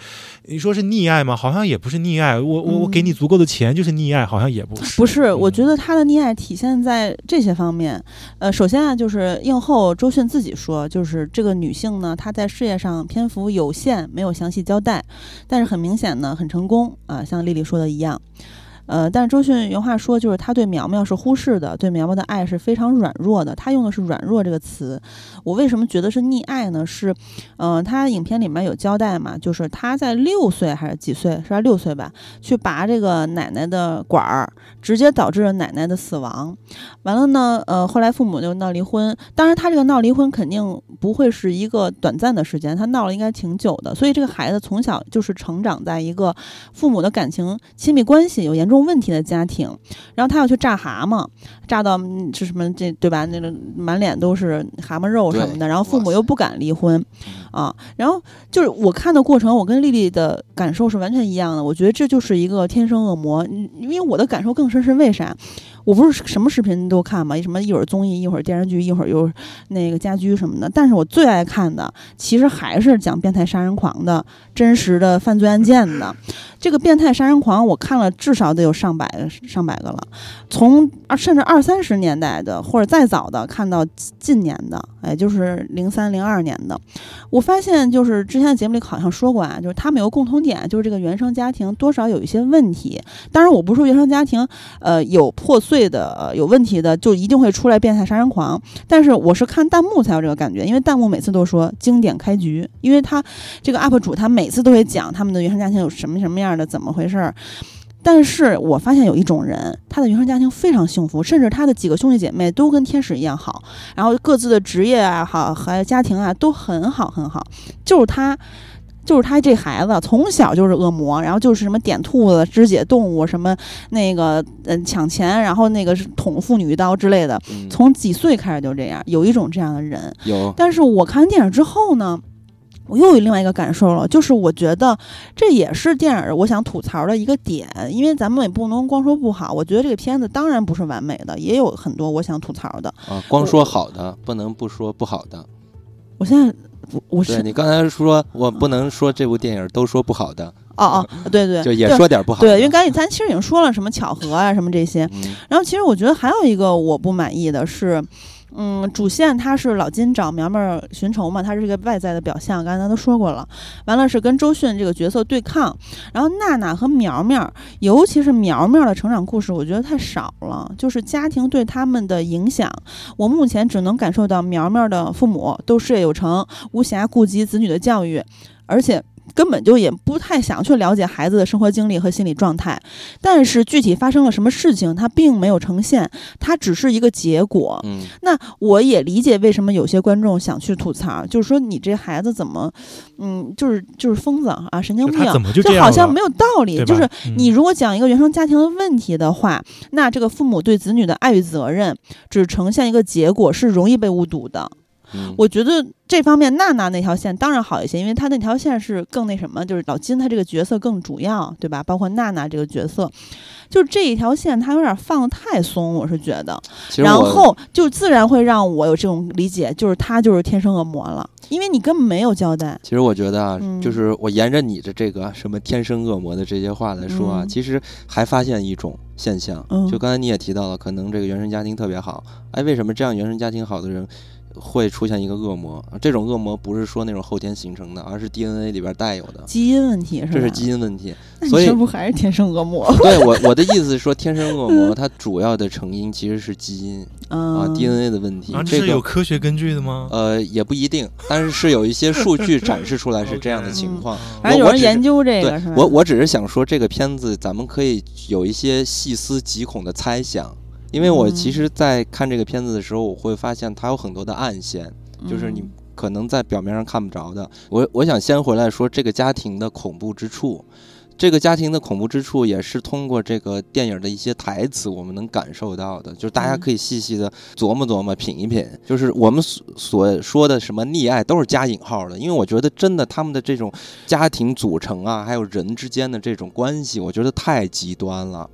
你说是溺爱吗？好像也不是溺爱，我我我给你嗯足够的钱就是溺爱，好像也不是。不是，我觉得得他的溺爱体现在这些方面。呃，首先啊，就是映后周迅自己说，就是这个女性呢，她在事业上篇幅有限，没有详细交代，但是很明显呢，很成功啊、像丽丽说的一样。呃，但是周迅原话说，就是他对苗苗是忽视的，对苗苗的爱是非常软弱的。他用的是“软弱”这个词。我为什么觉得是溺爱呢？是，呃，他影片里面有交代嘛，就是他在六岁还是几岁，是在六岁吧，去拔这个奶奶的管儿，直接导致了奶奶的死亡。完了呢，呃，后来父母就闹离婚。当然，他这个闹离婚肯定不会是一个短暂的时间，他闹了应该挺久的。所以这个孩子从小就是成长在一个父母的感情亲密关系有严重问题的家庭，然后他要去炸蛤蟆，炸到嗯是什么这对吧？那个满脸都是蛤蟆肉什么的，然后父母又不敢离婚嗯啊。然后就是我看的过程，我跟丽丽的感受是完全一样的。我觉得这就是一个天生恶魔，嗯因为我的感受更深是为啥？我不是什么视频都看嘛，什么一会儿综艺，一会儿电视剧，一会儿又那个家居什么的。但是我最爱看的，其实还是讲变态杀人狂的真实的犯罪案件的。这个变态杀人狂，我看了至少得有上百个上百个了，从二甚至二三十年代的或者再早的，看到近年的，哎，就是零三零二年的。我发现就是之前的节目里好像说过啊，就是他们有个共同点就是这个原生家庭多少有一些问题。当然，我不是说原生家庭呃有破碎对的、有问题的就一定会出来变态杀人狂，但是我是看弹幕才有这个感觉，因为弹幕每次都说经典开局，因为他这个 UP 主他每次都会讲他们的原生家庭有什么什么样的怎么回事儿。但是我发现有一种人，他的原生家庭非常幸福，甚至他的几个兄弟姐妹都跟天使一样好，然后各自的职业啊、好还有家庭啊都很好很好，就是他。就是他这孩子从小就是恶魔，然后就是什么点兔子、肢解动物，什么那个嗯抢钱，然后那个是捅妇女一刀之类的，嗯从几岁开始就这样。有一种这样的人，有但是我看完电影之后呢，我又有另外一个感受了，就是我觉得这也是电影儿我想吐槽的一个点，因为咱们也不能光说不好。我觉得这个片子当然不是完美的，也有很多我想吐槽的。啊，光说好的不能不说不好的。我现在我我你刚才说我不能说这部电影都说不好的，哦哦，对对，就也说点不好的。对，因为刚才咱其实已经说了什么巧合啊，什么这些。嗯然后其实我觉得还有一个我不满意的是，嗯，主线他是老金找苗苗寻仇嘛，他是一个外在的表象，刚才咱都说过了。完了是跟周迅这个角色对抗，然后娜娜和苗苗，尤其是苗苗的成长故事，我觉得太少了，就是家庭对他们的影响。我目前只能感受到苗苗的父母都事业有成，无暇顾及子女的教育，而且。根本就也不太想去了解孩子的生活经历和心理状态，但是具体发生了什么事情，它并没有呈现，它只是一个结果。嗯，那我也理解为什么有些观众想去吐槽，就是说你这孩子怎么，嗯，就是就是疯子啊，神经病就好像没有道理。就是嗯你如果讲一个原生家庭的问题的话，那这个父母对子女的爱与责任只呈现一个结果，是容易被误读的。嗯我觉得这方面娜娜那条线当然好一些，因为她那条线是更那什么，就是老金他这个角色更主要，对吧？包括娜娜这个角色，就是这一条线他有点放的太松，我是觉得，然后就自然会让我有这种理解，就是他就是天生恶魔了，因为你根本没有交代。其实我觉得啊，嗯就是我沿着你的这个什么天生恶魔的这些话来说啊，嗯其实还发现一种现象，嗯就刚才你也提到了，可能这个原生家庭特别好，哎，为什么这样原生家庭好的人？会出现一个恶魔，这种恶魔不是说那种后天形成的，而是 DNA 里边带有的，基因问题是吧？这是基因问题。所以这不还是天生恶魔？<laughs> 对我 <laughs> 我的意思是说，天生恶魔它主要的成因其实是基因嗯啊 DNA 的问题啊，，这这是有科学根据的吗？呃也不一定，但是是有一些数据 <laughs> 展示出来是这样的情况。反正有我是人研究这个是吧？我我只是想说，这个片子咱们可以有一些细思极恐的猜想，因为我其嗯实，在看这个片子的时候，我会发现它有很多的暗线，就是你嗯可能在表面上看不着的。我我想先回来说这个家庭的恐怖之处。这个家庭的恐怖之处也是通过这个电影的一些台词，我们能感受到的。就是大家嗯可以细细的琢磨琢磨、品一品。就是我们所所说的什么溺爱，都是加引号的。因为我觉得真的他们的这种家庭组成啊，还有人之间的这种关系，我觉得太极端了，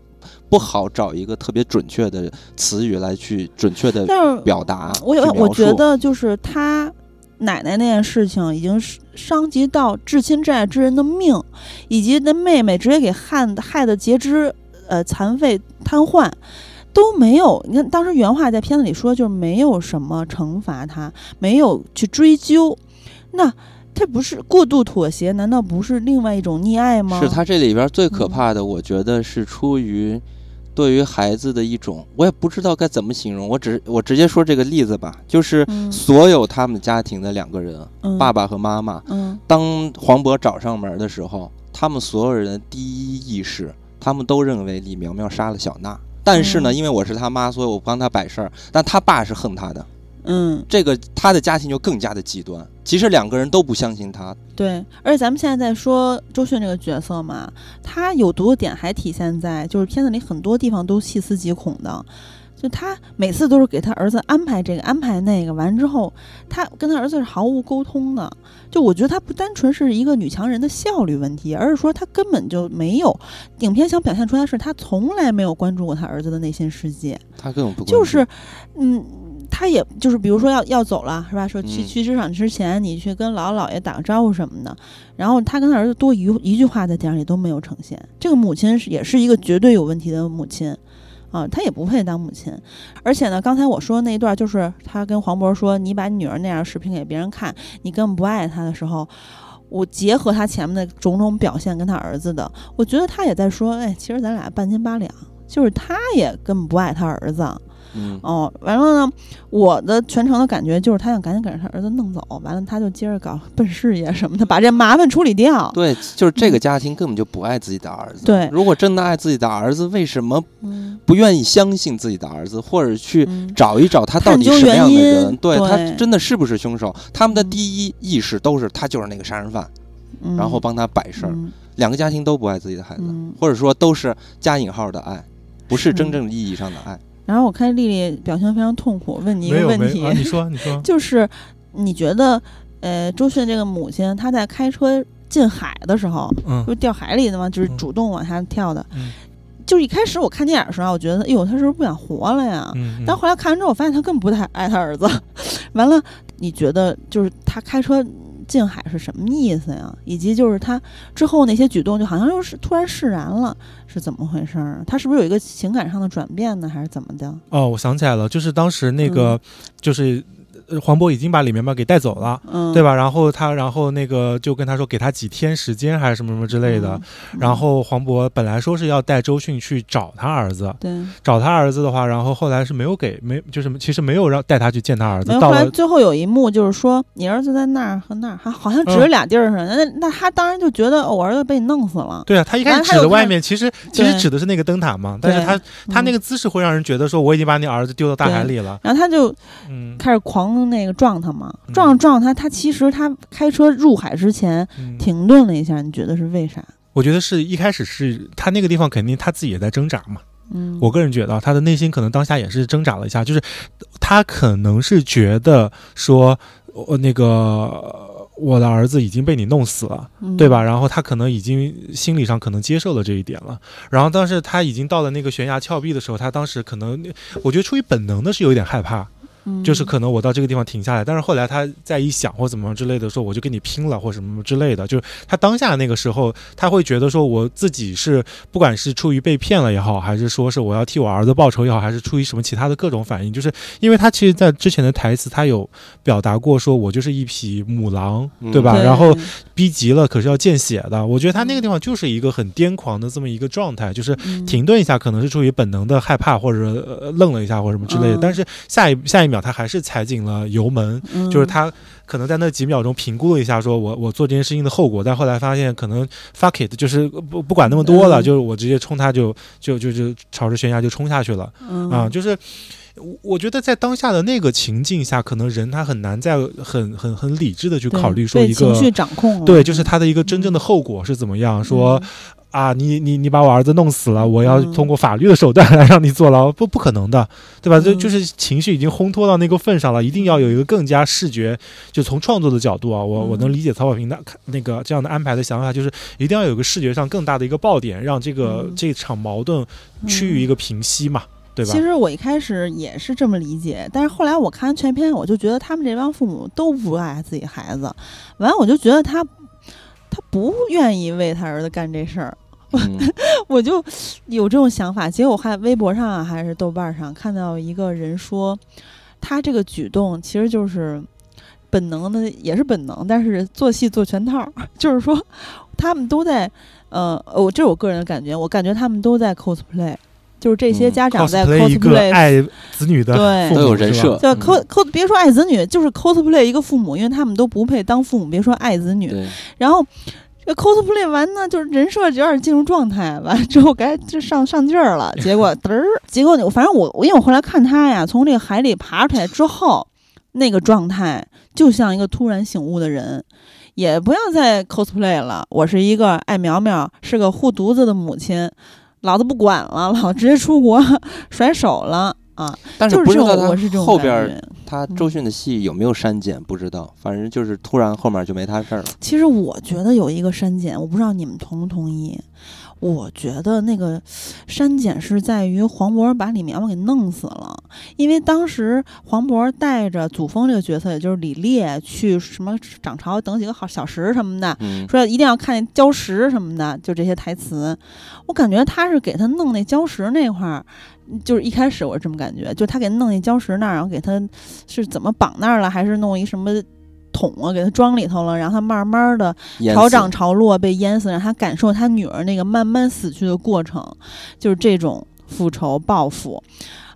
不好找一个特别准确的词语来去准确的表达。我有我觉得就是他奶奶那件事情已经是伤及到至亲至爱之人的命，以及那妹妹直接给害害的截肢、呃残废、瘫痪。都没有，你看当时原话在片子里说，就是没有什么惩罚他，没有去追究，那这不是过度妥协？难道不是另外一种溺爱吗？是他这里边最可嗯怕的，我觉得是出于对于孩子的一种，我也不知道该怎么形容，我只我直接说这个例子吧，就是嗯所有他们家庭的两个人，嗯爸爸和妈妈，嗯当黄渤找上门的时候，他们所有人的第一意识，他们都认为李苗苗杀了小娜。但是呢，嗯因为我是他妈，所以我帮他摆事儿。但他爸是恨他的，嗯，这个他的家庭就更加的极端。其实两个人都不相信他，对，而且咱们现在在说周迅这个角色嘛，他有毒的点还体现在就是片子里很多地方都细思极恐的，就他每次都是给他儿子安排这个安排那个，完之后他跟他儿子是毫无沟通的。就我觉得他不单纯是一个女强人的效率问题，而是说他根本就没有影片想表现出来的是他从来没有关注过他儿子的内心世界。他根本不关注就是，嗯，他也就是比如说要要走了是吧？说去嗯去职场之前，你去跟姥姥姥爷打个招呼什么的。然后他跟他儿子多一一句话在电影里都没有呈现。这个母亲是也是一个绝对有问题的母亲。啊，他也不配当母亲，而且呢，刚才我说的那一段，就是他跟黄渤说：“你把你女儿那样视频给别人看，你根本不爱她的时候，我结合他前面的种种表现跟他儿子的，我觉得他也在说，哎，其实咱俩半斤八两，就是他也根本不爱他儿子。嗯，哦，完了呢，我的全程的感觉就是他想赶紧给他儿子弄走，完了他就接着搞奔事业什么的，把这麻烦处理掉。对，就是这个家庭根本就不爱自己的儿子。对如果真的爱自己的儿子，为什么嗯，不愿意相信自己的儿子，或者去嗯找一找他到底什么样的人？对他真的是不是凶手？他们的嗯第一意识都是他就是那个杀人犯，嗯然后帮他摆事儿。嗯两个家庭都不爱自己的孩子，嗯或者说都是加引号的爱，不是是真正意义上的爱。然后我看丽丽表情非常痛苦，问你一个问题，你说你说，<laughs> 就是你觉得，呃，周迅这个母亲她在开车进海的时候，嗯不是掉海里的吗？就是嗯主动往下跳的。嗯就是一开始我看电影的时候，我觉得，哎呦，她是不是不想活了呀？嗯，嗯但后来看完之后，我发现她根本不太爱她儿子。<laughs> 完了，你觉得就是她开车进海是什么意思呀？以及就是他之后那些举动，就好像又是突然释然了，是怎么回事儿？他是不是有一个情感上的转变呢，还是怎么的？哦，我想起来了，就是当时那个就是。呃黄渤已经把李苗苗给带走了，嗯，对吧？然后他，然后那个就跟他说，给他几天时间还是什么什么之类的。嗯然后黄渤本来说是要带周迅去找他儿子，对，找他儿子的话，然后后来是没有给没，就是其实没有让带他去见他儿子到后来最后有一幕就是说，你儿子在那儿和那儿，还好像指着嗯俩地儿似的。那那他当然就觉得、哦我儿子被你弄死了。对啊，他一开始指的外面，其实其实指的是那个灯塔嘛，但是对他他那个，个姿势会让人觉得说我已经把你儿子丢到大海里了，然后他就嗯，开始狂那个撞他嘛，嗯撞着撞他，他其实他开车入海之前嗯停顿了一下，你觉得是为啥？我觉得是一开始是他那个地方肯定他自己也在挣扎嘛，嗯，我个人觉得啊他的内心可能当下也是挣扎了一下，就是他可能是觉得说，我那个我的儿子已经被你弄死了，嗯对吧？？然后他可能已经心理上可能接受了这一点了，然后但是他已经到了那个悬崖峭壁的时候，他当时可能我觉得出于本能的是有一点害怕，嗯就是可能我到这个地方停下来，但是后来他再一想或怎么之类的，说我就跟你拼了或什么之类的，就是他当下那个时候，他会觉得说我自己是不管是出于被骗了也好，还是说是我要替我儿子报仇也好，还是出于什么其他的各种反应，就是因为他其实在之前的台词他有表达过说我就是一匹母狼，嗯对吧？对然后逼急了可是要见血的，我觉得他那个地方就是一个很癫狂的这么一个状态，就是。嗯停顿一下，可能是出于本能的害怕，或者呃愣了一下，或者什么之类的。嗯但是下一下一秒，他还是踩紧了油门，嗯就是他可能在那几秒钟评估了一下，说我我做这件事情的后果，但后来发现可能 fuck it，就是不不管那么多了，嗯就是我直接冲他就就就就朝着悬崖就冲下去了嗯啊，就是。我我觉得在当下的那个情境下，可能人他很难再很很很理智的去考虑说一个情绪个掌控，对，就是他的一个真正的后果是怎么样。说啊，你你你把我儿子弄死了，我要嗯。通过法律的手段 <laughs> 来让你坐牢，不不可能的，对吧？就嗯。就是情绪已经烘托到那个份上了，一定要有一个更加视觉，就从创作的角度啊，我我能嗯。理解曹保平的那个这样的安排的想法，就是一定要有个视觉上更大的一个爆点，让这个嗯。这场矛盾趋于一个平息嘛，对吧？其？实我一开始也是这么理解，但是后来我看完全片，我就觉得他们这帮父母都不爱自己孩子，完了我就觉得他他不愿意为他儿子干这事儿，嗯 <laughs> 我就有这种想法。结果我还微博上啊还是豆瓣上看到一个人说，他这个举动其实就是本能的，也是本能，但是做戏做全套儿，<laughs> 就是说他们都在，呃，我这是我个人的感觉，我感觉他们都在 cosplay。就是这些嗯家长在 cosplay 一个 cosplay 爱子女的对父母都有人设，对嗯 cos cos 别说爱子女，就是 cosplay 一个父母，因为他们都不配当父母，别说爱子女。然后这 cosplay 完呢，就是人设有点进入状态，完了之后该就上上劲儿了，结果嘚儿，结果我反正我我因为我后来看他呀，从这个海里爬出来之后，那个状态就像一个突然醒悟的人。也不要再 cosplay 了，我是一个爱苗苗，是个护犊子的母亲，老子不管了，老子直接出国 <laughs> 甩手了啊！但就是这种，不知道我是这种感觉他周迅的戏有没有删减不知道，反正就是突然后面就没他事儿了。其实我觉得有一个删减，我不知道你们同不同意。我觉得那个删减是在于黄渤把李苗苗给弄死了，因为当时黄渤带着祖峰这个角色，也就是李烈去什么涨潮等几个好小时什么的，嗯，说一定要看见礁石什么的，就这些台词。我感觉他是给他弄那礁石那块儿，就是一开始我是这么感觉，就他给弄那礁石那儿，然后给他是怎么绑那儿了，还是弄一什么桶啊给他装里头了，然后他慢慢的潮涨潮落被淹死，让他感受他女儿那个慢慢死去的过程，就是这种复仇报复，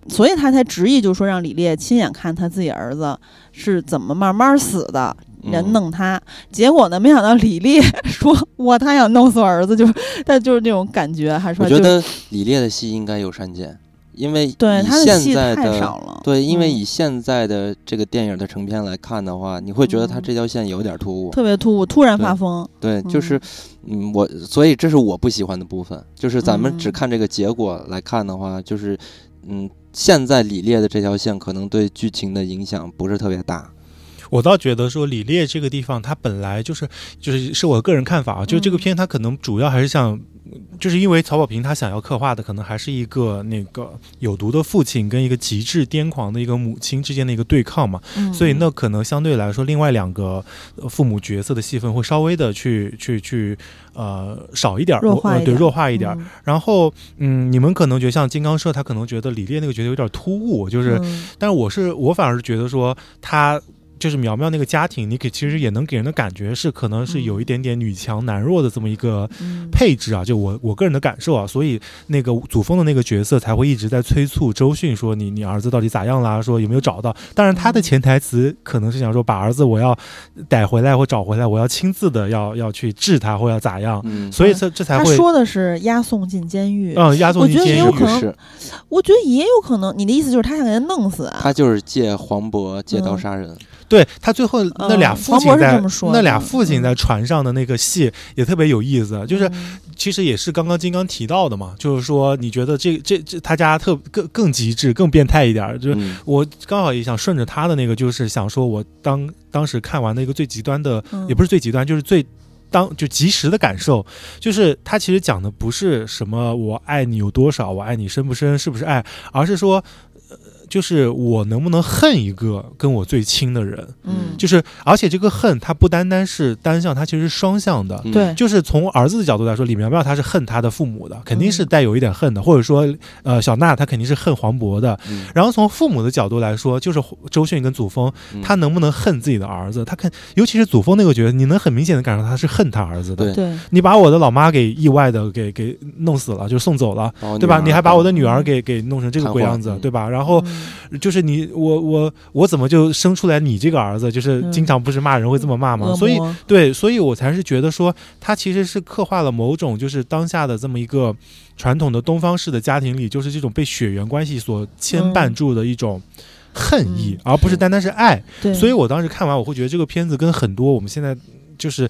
所以他才执意就说让李烈亲眼看他自己儿子是怎么慢慢死的，人嗯弄他。结果呢，没想到李烈说哇，<laughs> 他想弄死我儿子，就是他就是那种感觉，还说就我觉得李烈的戏应该有删减，因为对以他的戏现在太的少了。对，因为嗯以现在的这个电影的成片来看的话，你会觉得他嗯这条线有点突兀。特别突兀，突然发疯。对，就嗯是，嗯，我所以这是我不喜欢的部分，就是咱们只嗯看这个结果来看的话，就是，嗯，现在李烈的这条线可能对剧情的影响不是特别大。我倒觉得说李烈这个地方，他本来就是就是是我个人看法啊，就这个嗯片它可能主要还是像。就是因为曹保平他想要刻画的，可能还是一个那个有毒的父亲跟一个极致癫狂的一个母亲之间的一个对抗嘛，嗯。所以那可能相对来说，另外两个呃父母角色的戏份会稍微的去去去呃少一点弱化一点儿。弱化一点然后嗯，你们可能觉得像金刚社，他可能觉得李烈那个角色有点突兀，就是，嗯。但是我是我反而是觉得说他。就是苗苗那个家庭，你给其实也能给人的感觉是可能是有一点点女强男弱的这么一个嗯配置啊，就我我个人的感受啊，所以那个祖峰的那个角色才会一直在催促周迅说你你儿子到底咋样啦，说有没有找到。当然他的嗯潜台词可能是想说把儿子我要逮回来或找回来，我要亲自的要要去治他或要咋样，嗯，所以这这才会他说的是押送进监狱。嗯押送我觉得进监狱也有可能是我觉得也有可能，你的意思就是他想给他弄死啊？他就是借黄渤借刀嗯杀人。对他最后那俩父亲在、那俩父亲嗯。在船上的那个戏也特别有意思，就是嗯。其实也是刚刚金刚提到的嘛，就是说你觉得这这这他家特更更极致、更变态一点儿，就是嗯。我刚好也想顺着他的那个，就是想说我当当时看完的一个最极端的，嗯。也不是最极端，就是最。当就及时的感受，就是他其实讲的不是什么我爱你有多少，我爱你深不深，是不是爱，而是说，呃，就是我能不能恨一个跟我最亲的人，嗯，就是而且这个恨它不单单是单向，它其实是双向的。嗯对，就是从儿子的角度来说，李苗苗他是恨他的父母的，肯定是嗯带有一点恨的，或者说，呃，小娜她肯定是恨黄渤的。嗯然后从父母的角度来说，就是周迅跟祖峰，嗯他能不能恨自己的儿子？他肯，尤其是祖峰那个角色，你能很明显的感受到他是恨他儿子的。对对，你把我的老妈给意外的给给弄死了，就送走了，对吧？你还把我的女儿嗯给给弄成这个鬼样子，嗯对吧？然后嗯就是你我我我怎么就生出来你这个儿子？就是嗯经常不是骂人会这么骂吗？恶所以对，所以我才是觉得说，他其实是刻画了某种就是当下的这么一个传统的东方式的家庭里，就是这种被血缘关系所牵绊嗯住的一种恨意，嗯而不是单单是爱。对，所以我当时看完，我会觉得这个片子跟很多我们现在。就是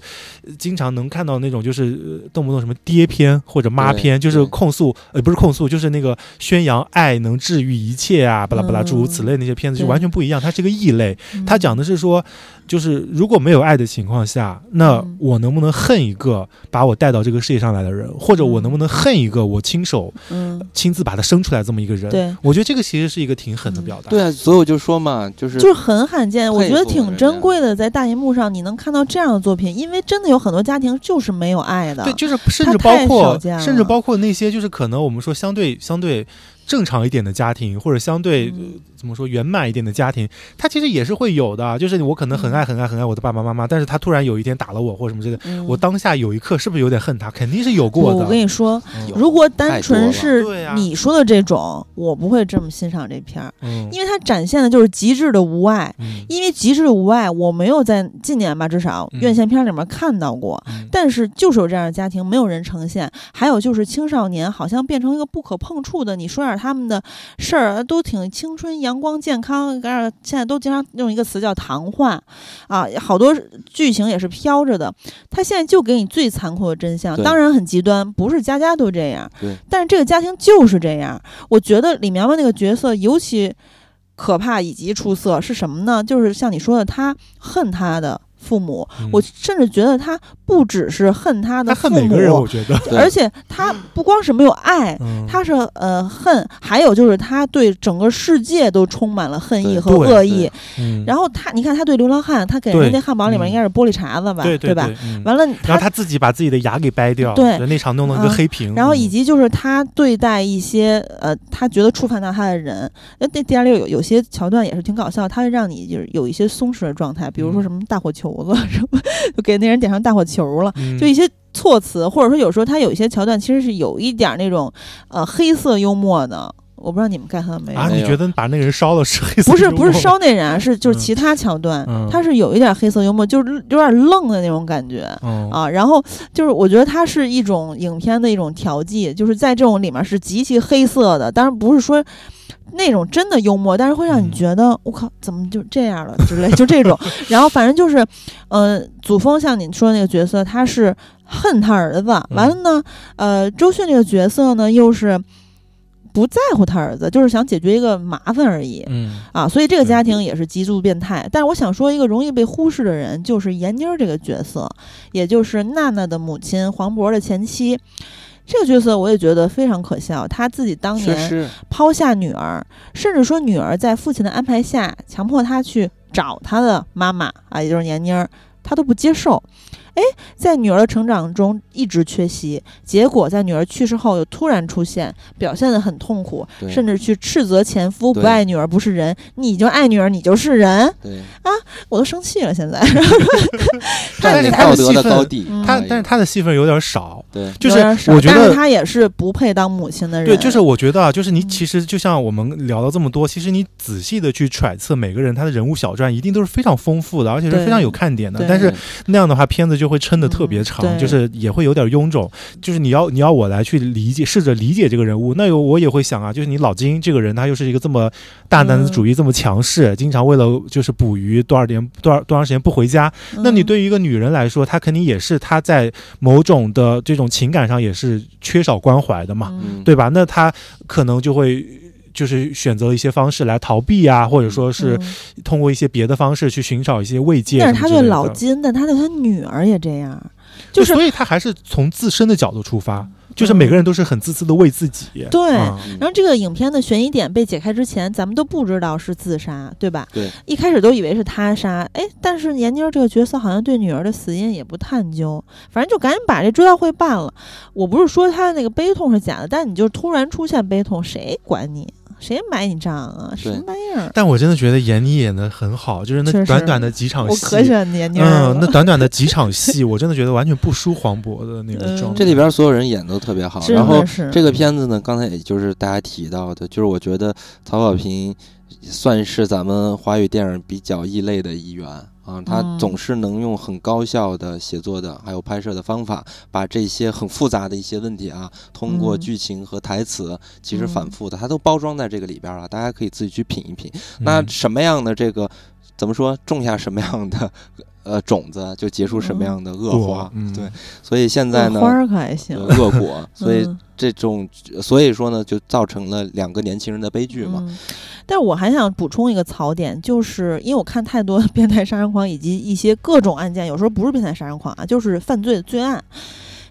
呃经常能看到那种，就是呃动不动什么爹片或者妈对片，就是控诉，呃，不是控诉，就是那个宣扬爱能治愈一切啊，巴拉巴拉诸如此类那些片子，就完全不一样。它是一个异类，它讲的是说，就是如果没有爱的情况下，那嗯我能不能恨一个把我带到这个世界上来的人，或者我能不能恨一个我亲手嗯，亲自把他生出来这么一个人？对，我觉得这个其实是一个挺狠的嗯表达。对啊，所以我就说嘛，就是就是很罕见，我觉得挺珍贵的，在大荧幕上你能看到这样的作品，因为真的有很多家庭就是没有爱的，对，就是甚至包括甚至包括那些就是可能我们说相对相对正常一点的家庭，或者相对、怎么说圆满一点的家庭，他其实也是会有的。就是我可能很爱很爱很爱我的爸爸妈妈，但是他突然有一天打了我或者什么之类的，嗯我当下有一刻是不是有点恨他？肯定是有过的。我跟你说，嗯如果单纯是你说的这种，我不会这么欣赏这片儿，嗯因为它展现的就是极致的无爱。嗯因为极致的无爱，我没有在近年吧，至少嗯院线片里面看到过。嗯但是就是有这样的家庭，没有人呈现。还有就是青少年好像变成一个不可碰触的，你说点他们的事儿都挺青春、阳光、健康，而现在都经常用一个词叫糖化啊，好多剧情也是飘着的。他现在就给你最残酷的真相，当然很极端，不是家家都这样对，但是这个家庭就是这样。我觉得李苗苗那个角色尤其可怕以及出色是什么呢？就是像你说的，他恨他的父母，嗯我甚至觉得他不只是恨他的他父恨每个人，我母，觉得，<laughs> 而且他不光是没有爱。嗯，他是呃恨，还有就是他对整个世界都充满了恨意和恶意。嗯然后他，你看他对流浪汉，他给人家那汉堡里面嗯应该是玻璃碴子吧，对对吧？？嗯完了，然后他自己把自己的牙给掰掉，对那场弄了一个嗯黑屏，然后以嗯及就是他对待一些呃，他觉得触犯到他的人，那那电影里有有些桥段也是挺搞笑，他会让你就是有一些松弛的状态，比如说嗯什么大火球子什么，<laughs> <laughs> 就给那人点上大火球了，嗯就一些措辞，或者说有时候他有一些桥段其实是有一点儿那种呃黑色幽默的，我不知道你们 get 到没有？啊，你觉得把那个人烧了是黑色不是不是烧那人啊，是就是嗯其他桥段，嗯他是有一点黑色幽默，就是有点愣的那种感觉。嗯啊，然后就是我觉得它是一种影片的一种调剂，就是在这种里面是极其黑色的，当然不是说那种真的幽默，但是会让你嗯觉得我靠怎么就这样了之类，就这种。<laughs> 然后反正就是，呃，祖峰像你说的那个角色，他是恨他儿子，完了呢，呃，周迅这个角色呢又是。不在乎他儿子，就是想解决一个麻烦而已。嗯啊，所以这个家庭也是极度变态。但是我想说，一个容易被忽视的人，就是闫妮儿这个角色，也就是娜娜的母亲黄渤的前妻。这个角色我也觉得非常可笑，他自己当年，抛下女儿，甚至说女儿在父亲的安排下，强迫他去找他的妈妈啊，也就是闫妮儿，他都不接受。哎，在女儿的成长中一直缺席，结果在女儿去世后又突然出现，表现得很痛苦，甚至去斥责前夫不爱女儿不是人，你就爱女儿你就是人，对，我都生气了现在。<laughs> 站但是他立道德的戏份他但是他的戏份有点少，对，就是我觉得但是她也是不配当母亲的人，对，就是我觉得啊，就是你嗯其实就像我们聊了这么多，其实你仔细的去揣测每个人他的人物小传，一定都是非常丰富的，而且是非常有看点的。但是那样的话，片子就会撑得特别嗯长，对就是也会有点臃肿。就是你要你要我来去理解，试着理解这个人物，那有我也会想啊，就是你老金这个人，他又是一个这么大男子主义、这么强势，经常为了就是捕鱼多少年多少多长时间不回家。那你嗯对于一个女人来说，她肯定也是她在某种的这种情感上也是缺少关怀的嘛。嗯对吧？那她可能就会就是选择一些方式来逃避啊，或者说是嗯通过一些别的方式去寻找一些慰藉但是他对。老金，的他对他女儿也这样，就是所以他还是从自身的角度出发，就是每个人都是很自私的为自己。对嗯然后这个影片的悬疑点被解开之前，咱们都不知道是自杀，对吧？对，一开始都以为是他杀，哎，但是闫妮儿这个角色好像对女儿的死因也不探究，反正就赶紧把这追悼会办了。我不是说他的那个悲痛是假的，但你就突然出现悲痛，谁管你？谁买你账啊？什么玩意儿？但我真的觉得闫妮演的很好，就是那短短的几场戏，我可喜欢闫妮了。嗯，那短短的几场戏，我真的觉得完全不输黄渤的那个嗯状态。这里边所有人演都特别好。然后这个片子呢，刚才也就是大家提到的，就是我觉得曹保平算是咱们华语电影比较异类的一员啊，他嗯。总是能用很高效的写作的还有拍摄的方法，把这些很复杂的一些问题啊，通过嗯剧情和台词，其实嗯反复的，他都包装在这个里边了，大家可以自己去品一品。那嗯什么样的这个怎么说，种下什么样的呃种子，就结出什么样的恶果花。嗯对，所以现在呢花，儿可还行呃，恶果，<laughs> 所以嗯这种，所以说呢，就造成了两个年轻人的悲剧嘛。嗯，但我还想补充一个槽点，就是因为我看太多变态杀人狂以及一些各种案件，有时候不是变态杀人狂啊，就是犯罪罪案。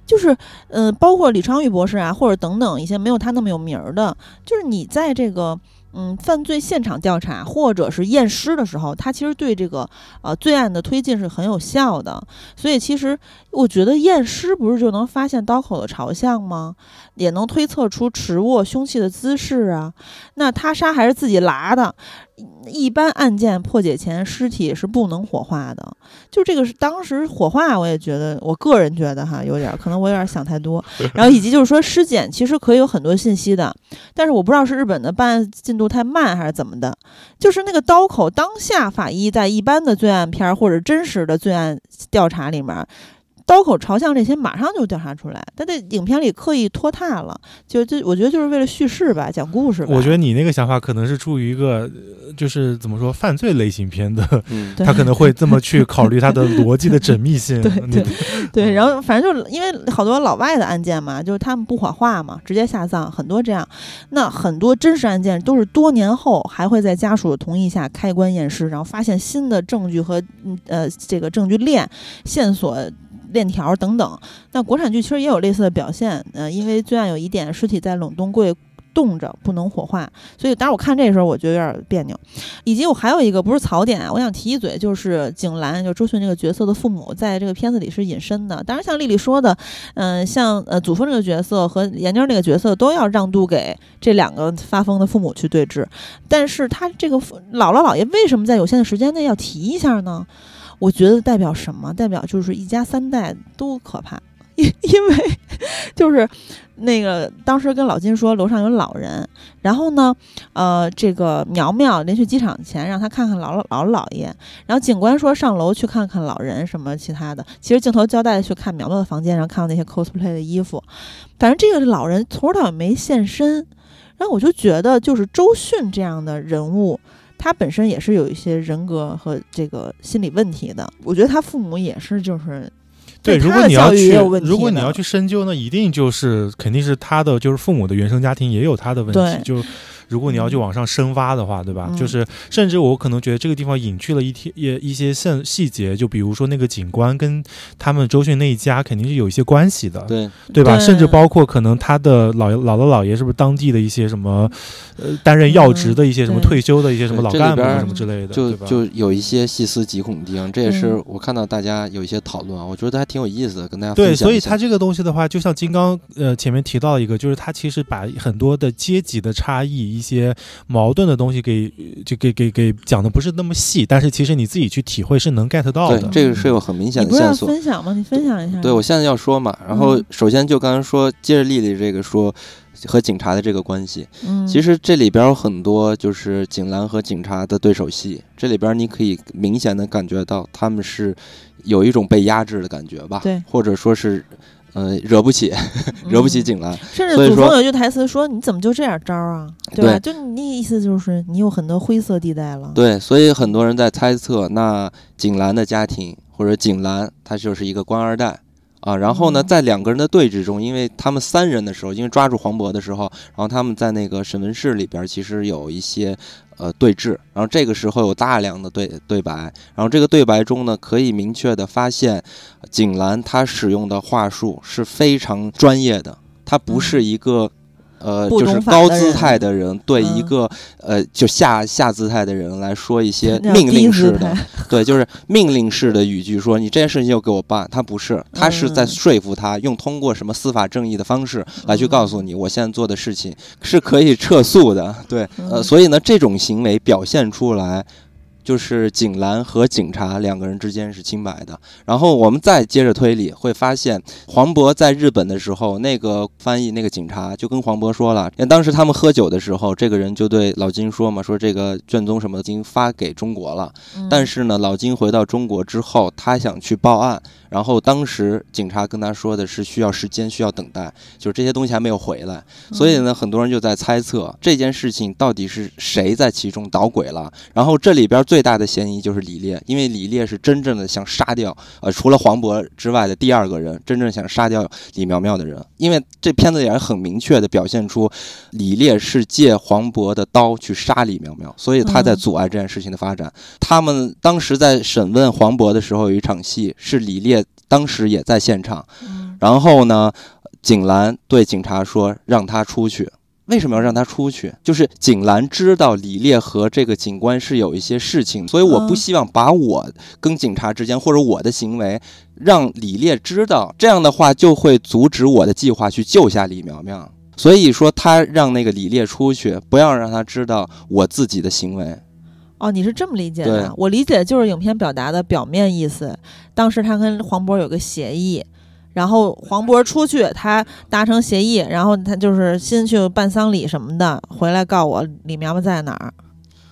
就是，嗯、包括李昌钰博士啊，或者等等一些没有他那么有名儿的，就是你在这个嗯犯罪现场调查或者是验尸的时候，它其实对这个呃罪案的推进是很有效的。所以其实我觉得验尸不是就能发现刀口的朝向吗？也能推测出持握凶器的姿势啊。那他杀还是自己拿的？一般案件破解前，尸体是不能火化的。就这个是当时火化，我也觉得，我个人觉得哈，有点儿可能我有点儿想太多。然后以及就是说尸检其实可以有很多信息的，但是我不知道是日本的办案进度太慢还是怎么的。就是那个刀口，当下法医在一般的罪案片儿或者真实的罪案调查里面。刀口朝向这些马上就调查出来，但在影片里刻意拖沓了，就就我觉得就是为了叙事吧，讲故事吧。我觉得你那个想法可能是出于一个，呃就是怎么说犯罪类型片的，嗯，他可能会这么去考虑他的逻辑的缜密性。对对对，然后反正就是因为好多老外的案件嘛，就是他们不火化嘛，直接下葬，很多这样。那很多真实案件都是多年后还会在家属的同意下开棺验尸，然后发现新的证据和嗯呃这个证据链、线索。链条等等，那国产剧其实也有类似的表现，呃，因为罪案有疑点，尸体在冷冻柜冻着，不能火化，所以当时我看这时候，我觉得有点别扭。以及我还有一个不是槽点啊，我想提一嘴，就是景兰，就周迅这个角色的父母，在这个片子里是隐身的。当然，像丽丽说的，嗯、像呃祖峰这个角色和闫妮那个角色都要让渡给这两个发疯的父母去对峙，但是他这个姥姥姥爷为什么在有限的时间内要提一下呢？我觉得代表什么？代表就是一家三代都可怕，因 <laughs> 因为就是那个当时跟老金说楼上有老人，然后呢，呃，这个苗苗临去机场前让他看看姥姥姥姥姥爷，然后警官说上楼去看看老人什么其他的，其实镜头交代去看苗苗的房间，然后看到那些 cosplay 的衣服，反正这个老人从头到尾没现身，然后我就觉得就是周迅这样的人物。他本身也是有一些人格和这个心理问题的，我觉得他父母也是，就是对，如果你要去如果你要去深究那，一定就是肯定是他的就是父母的原生家庭也有他的问题。就如果你要去往上深挖的话，对吧？嗯。就是甚至我可能觉得这个地方隐去了一天一一些细细节，就比如说那个警官跟他们周迅那一家肯定是有一些关系的，对，对吧？对。甚至包括可能他的姥爷姥姥姥爷是不是当地的一些什么呃担任要职的一些什么退休的一些什么老干部什么之类的，就？就有一些细思极恐的地方，这也是嗯。我看到大家有一些讨论啊，我觉得还挺有意思的，跟大家对，所以它这个东西的话，就像金刚呃前面提到一个，就是它其实把很多的阶级的差异、一些矛盾的东西给就给给给讲的不是那么细，但是其实你自己去体会是能 get 到的。对这个是有很明显你不是要的线索。分享吗？你分享一下。对，我现在要说嘛，然后嗯首先就刚刚说，接着丽丽这个说和警察的这个关系，嗯，其实这里边有很多就是警兰和警察的对手戏，这里边你可以明显的感觉到他们是有一种被压制的感觉吧，对或者说是呃惹不起，<laughs> 惹不起嗯警兰，甚至祖峰有句台词说：“你怎么就这样招儿啊？对吧？就你那意思就是你有很多灰色地带了。”对，所以很多人在猜测，那景兰的家庭或者景兰，他就是一个官二代啊。然后呢，嗯在两个人的对峙中，因为他们三人的时候，因为抓住黄渤的时候，然后他们在那个审问室里边，其实有一些呃对峙。然后这个时候有大量的对对白，然后这个对白中呢，可以明确的发现，景兰他使用的话术是非常专业的，他不是一个。呃，就是高姿态的人对一嗯个、呃就下下姿态的人来说一些命令式的，对，就是命令式的语句，说你这件事情就给我办。他不是，他是在嗯说服他，用通过什么司法正义的方式来去告诉嗯你，我现在做的事情是可以 <laughs> 撤诉的。对，呃，嗯所以呢，这种行为表现出来。就是景兰和警察两个人之间是清白的，然后我们再接着推理，会发现黄渤在日本的时候，那个翻译那个警察就跟黄渤说了，当时他们喝酒的时候，这个人就对老金说嘛，说这个卷宗什么的已经发给中国了，嗯。但是呢，老金回到中国之后，他想去报案，然后当时警察跟他说的是需要时间，需要等待，就是这些东西还没有回来，所以呢，很多人就在猜测这件事情到底是谁在其中捣鬼了。然后这里边最大的嫌疑就是李烈，因为李烈是真正的想杀掉呃除了黄渤之外的第二个人，真正想杀掉李苗苗的人。因为这片子也是很明确的表现出李烈是借黄渤的刀去杀李苗苗，所以他在嗯阻碍这件事情的发展。他们当时在审问黄渤的时候，有一场戏是李烈当时也在现场，嗯然后呢，景兰对警察说让他出去。为什么要让他出去？就是景兰知道李烈和这个警官是有一些事情，所以我不嗯希望把我跟警察之间或者我的行为让李烈知道，这样的话就会阻止我的计划去救下李苗苗。所以说，他让那个李烈出去，不要让他知道我自己的行为。哦，你是这么理解的？我理解就是影片表达的表面意思。当时他跟黄渤有个协议，然后黄渤出去，他达成协议，然后他就是先去办丧礼什么的，回来告我李苗苗在哪儿。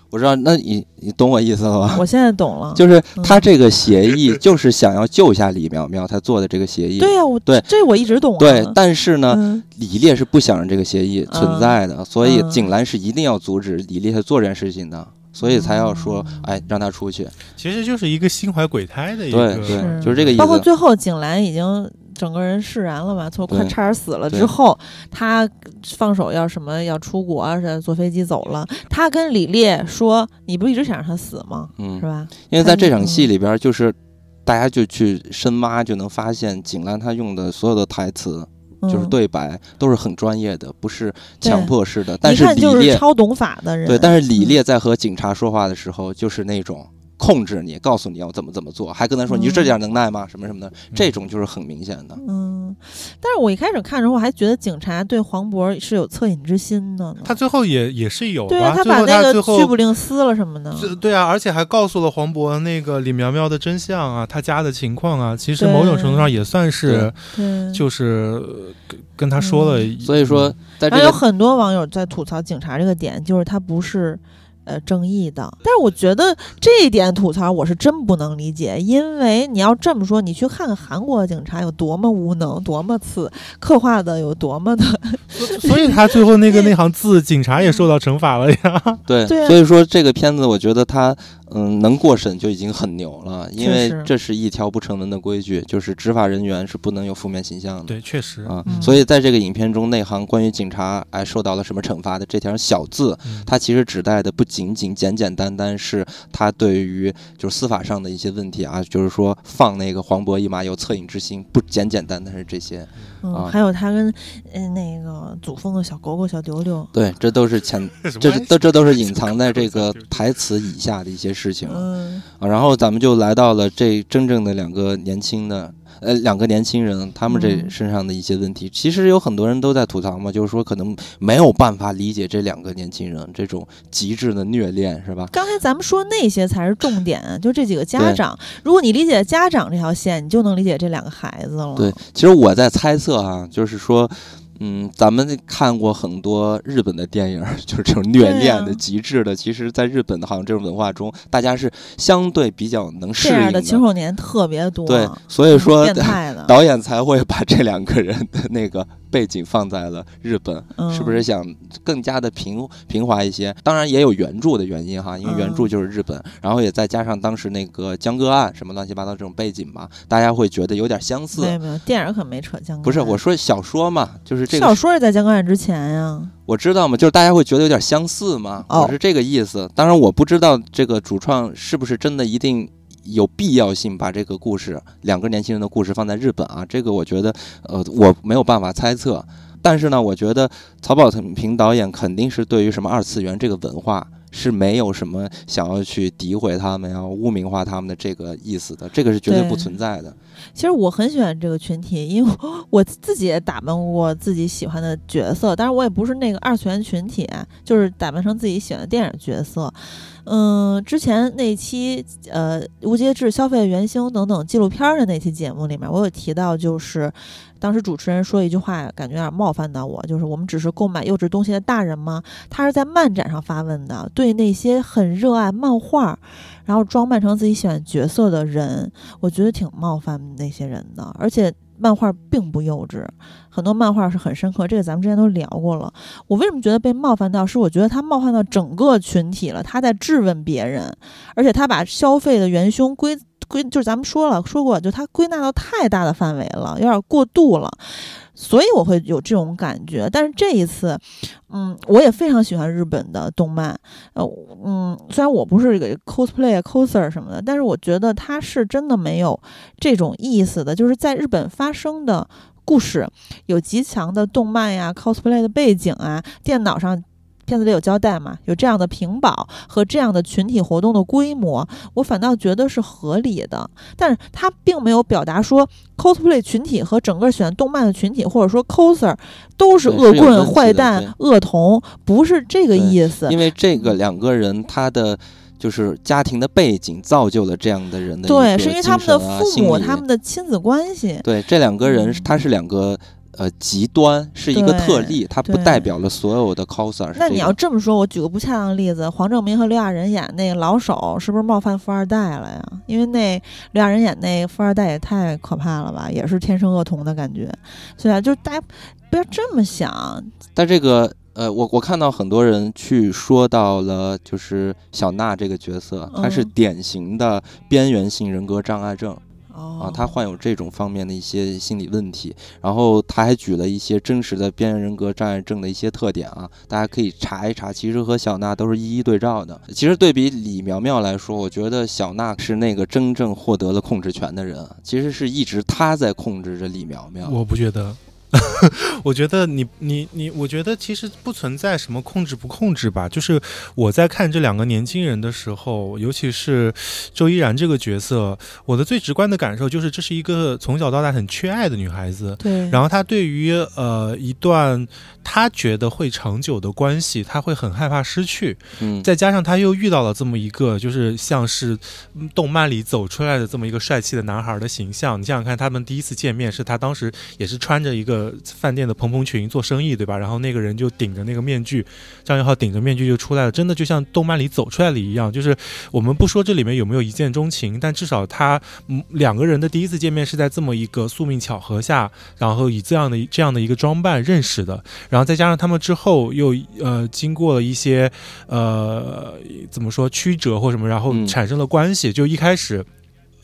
我知道，那你你懂我意思了吧？我现在懂了，<laughs> 就是他嗯这个协议，就是想要救下李苗苗，他做的这个协议。对呀、我对这我一直懂啊。对，但是呢，嗯李烈是不想让这个协议存在的，所以嗯景兰是一定要阻止李烈去做这件事情的，所以才要说，嗯哎，让他出去。其实就是一个心怀鬼胎的一个，就是这个意思。包括最后景兰已经整个人释然了嘛，从快差点死了之后，他放手要什么要出国啊，是坐飞机走了。他跟李烈说：“你不一直想让他死吗？嗯是，吧因为在这场嗯戏里边，就是大家就去深挖，就能发现景兰他用的所有的台词，？”就是嗯，对白，都是很专业的，不是强迫式的。但是李烈，超懂法的人。对，但是李嗯烈在和警察说话的时候，就是那种。控制你，告诉你要怎么怎么做，还跟他说：“你就这点能耐吗？什么什么的，这种就是很明显的。嗯，但是我一开始看的时候，我还觉得警察对黄渤是有恻隐之心的呢。他最后也也是有对啊，他把那个拘捕令撕了什么的。这对啊，而且还告诉了黄渤那个李苗苗的真相啊，他家的情况啊，其实某种程度上也算是，就是呃跟跟他说了一，所以说，在这然后有很多网友在吐槽警察这个点，就是他不是。呃，正义的，但是我觉得这一点吐槽我是真不能理解，因为你要这么说，你去看看韩国警察有多么无能，多么次，刻画的有多么的，所以他最后那个那行字，警察也受到惩罚了呀。对，<laughs> 对啊所以说这个片子，我觉得它嗯能过审就已经很牛了，因为这是一条不成文的规矩，就是执法人员是不能有负面形象的。对，确实，啊，嗯所以在这个影片中，内行关于警察哎受到了什么惩罚的这条小字，嗯它其实指代的不仅仅简简单单是他对于就是司法上的一些问题啊，就是说放那个黄渤一马有恻隐之心，不简简单单是这些。嗯，啊。还有他跟嗯那个祖峰的小狗狗小丢丢，对，这都是潜，<laughs> 这是都这都是隐藏在这个台词以下的一些事情。嗯。啊，然后咱们就来到了这真正的两个年轻的，呃，两个年轻人，他们这嗯身上的一些问题，其实有很多人都在吐槽嘛，就是说可能没有办法理解这两个年轻人这种极致的虐恋，是吧？刚才咱们说那些才是重点，就这几个家长。如果你理解家长这条线，你就能理解这两个孩子了。对，其实我在猜测啊，就是说。嗯，咱们看过很多日本的电影，<laughs> 就是这种虐恋的、啊极致的。其实，在日本的好像这种文化中，大家是相对比较能适应这样的青少年特别多，对，所以说 <laughs> 导演才会把这两个人的那个背景放在了日本，嗯是不是想更加的平平滑一些？当然也有原著的原因哈，因为原著嗯就是日本，然后也再加上当时那个江歌案什么乱七八糟这种背景吧，大家会觉得有点相似没。有没有，电影可没扯江歌案。不是我说小说嘛，就是这个小说是在江歌案之前呀。我知道嘛，就是大家会觉得有点相似嘛，哦我是这个意思。当然我不知道这个主创是不是真的一定有必要性把这个故事两个年轻人的故事放在日本啊，这个我觉得呃我没有办法猜测。但是呢，我觉得曹保平导演肯定是对于什么二次元这个文化是没有什么想要去诋毁他们要、污名化他们的这个意思的，这个是绝对不存在的。其实我很喜欢这个群体，因为我自己也打扮过自己喜欢的角色，当然我也不是那个二次元群体，就是打扮成自己喜欢的电影角色。嗯，之前那期呃《无节制消费元凶》等等纪录片的那期节目里面，我有提到，就是当时主持人说一句话，感觉有点冒犯到我，就是我们只是购买幼稚东西的大人吗？他是在漫展上发问的，对那些很热爱漫画，然后装扮成自己喜欢角色的人，我觉得挺冒犯那些人的，而且漫画并不幼稚，很多漫画是很深刻，这个咱们之前都聊过了。我为什么觉得被冒犯到？是我觉得他冒犯到整个群体了，他在质问别人，而且他把消费的元凶归归，就是咱们说了说过，就他归纳到太大的范围了，有点过度了。所以我会有这种感觉，但是这一次，嗯，我也非常喜欢日本的动漫，呃，嗯，虽然我不是 cosplay coser 什么的，但是我觉得它是真的没有这种意思的，就是在日本发生的故事有极强的动漫呀、cosplay 的背景啊，电脑上。片子里有交代嘛？有这样的屏保和这样的群体活动的规模，我反倒觉得是合理的。但是他并没有表达说 cosplay 群体和整个喜欢动漫的群体，或者说 coser 都是恶棍、坏蛋、恶童，不是这个意思。因为这个两个人他的就是家庭的背景造就了这样的人的一对，是因为他们的父母、他们的亲子关系。对这两个人嗯他是两个呃极端，是一个特例，它不代表了所有的 coser 那你要这么说，我举个不恰当的例子，黄正明和刘亚仁演那个老手，是不是冒犯富二代了呀？因为那刘亚仁演那个富二代也太可怕了吧，也是天生恶童的感觉。所以啊，就是大家不要这么想，但这个呃，我我看到很多人去说到了，就是小娜这个角色，她是嗯典型的边缘性人格障碍症哦啊，他患有这种方面的一些心理问题。然后他还举了一些真实的边缘人格障碍症的一些特点啊，大家可以查一查，其实和小娜都是一一对照的。其实对比李苗苗来说，我觉得小娜是那个真正获得了控制权的人，啊其实是一直她在控制着李苗苗。我不觉得。<laughs> 我觉得你你你，我觉得其实不存在什么控制不控制吧。就是我在看这两个年轻人的时候，尤其是周依然这个角色，我的最直观的感受就是，这是一个从小到大很缺爱的女孩子。对，然后她对于呃一段她觉得会长久的关系，她会很害怕失去。嗯，再加上她又遇到了这么一个，就是像是嗯动漫里走出来的这么一个帅气的男孩的形象。你想想看，他们第一次见面是他当时也是穿着一个饭店的蓬蓬裙做生意，对吧？然后那个人就顶着那个面具，张元浩顶着面具就出来了，真的就像动漫里走出来的一样。就是我们不说这里面有没有一见钟情，但至少他两个人的第一次见面是在这么一个宿命巧合下，然后以这样的这样的一个装扮认识的，然后再加上他们之后又呃经过了一些。呃，怎么说曲折或什么，然后产生了关系。就一开始，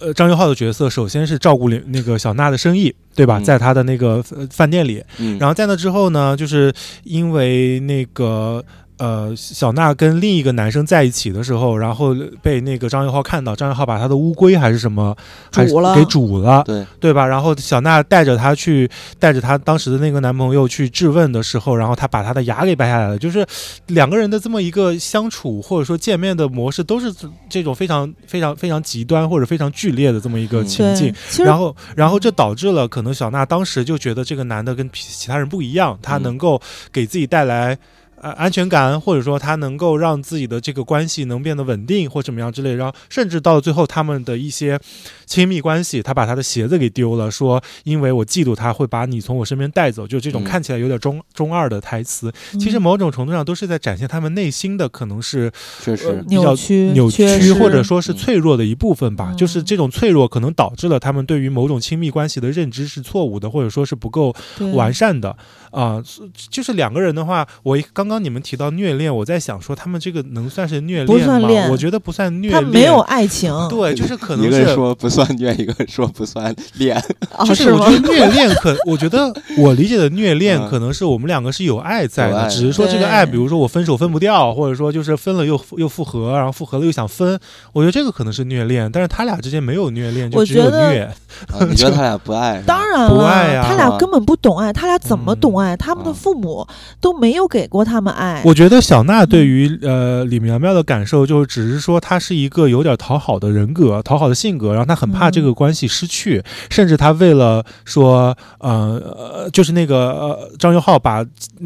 呃，张佑浩的角色首先是照顾那个小娜的生意，对吧？嗯在他的那个呃饭店里，嗯，然后在那之后呢，就是因为那个。呃，小娜跟另一个男生在一起的时候，然后被那个张元浩看到，张元浩把他的乌龟还是什么，给煮了，对，对吧？然后小娜带着他去，带着她当时的那个男朋友去质问的时候，然后他把他的牙给掰下来了。就是两个人的这么一个相处或者说见面的模式，都是这种非常非常非常极端或者非常剧烈的这么一个嗯情境然后，然后这导致了可能小娜当时就觉得这个男的跟其其他人不一样，他嗯能够给自己带来。呃，安全感，或者说他能够让自己的这个关系能变得稳定，或怎么样之类，然后甚至到最后他们的一些亲密关系，他把他的鞋子给丢了，说因为我嫉妒他会把你从我身边带走，就这种嗯。看起来有点中中二的台词，嗯其实某种程度上都是在展现他们内心的可能是确实，比较扭曲、扭曲或者说是嗯。脆弱的一部分吧，嗯。就是这种脆弱可能导致了他们对于某种亲密关系的认知是错误的，或者说是不够完善的啊、是就是两个人的话，我一刚刚你们提到虐恋，我在想说他们这个能算是虐恋吗？算恋我觉得不算虐恋，他没有爱情，对，就是可一个人能是。说不算虐，一个人说不算恋。<laughs> 哦就是我觉得虐恋可，<laughs> 我觉得我理解的虐恋嗯可能是我们两个是有爱在的，只是说这个爱，比如说我分手分不掉，或者说就是分了又又复合，然后复合了又想分，我觉得这个可能是虐恋，但是他俩之间没有虐恋，就只有我觉得虐。啊，<laughs> 你觉得他俩不爱？当然了，不爱呀他俩根本不懂爱，他俩怎么嗯懂爱？他们的啊父母都没有给过他我觉得小娜对于呃李苗苗的感受，就是只是说她是一个有点讨好的人格、讨好的性格，然后她很怕这个关系失去，甚至她为了说呃呃，就是那个呃张元浩把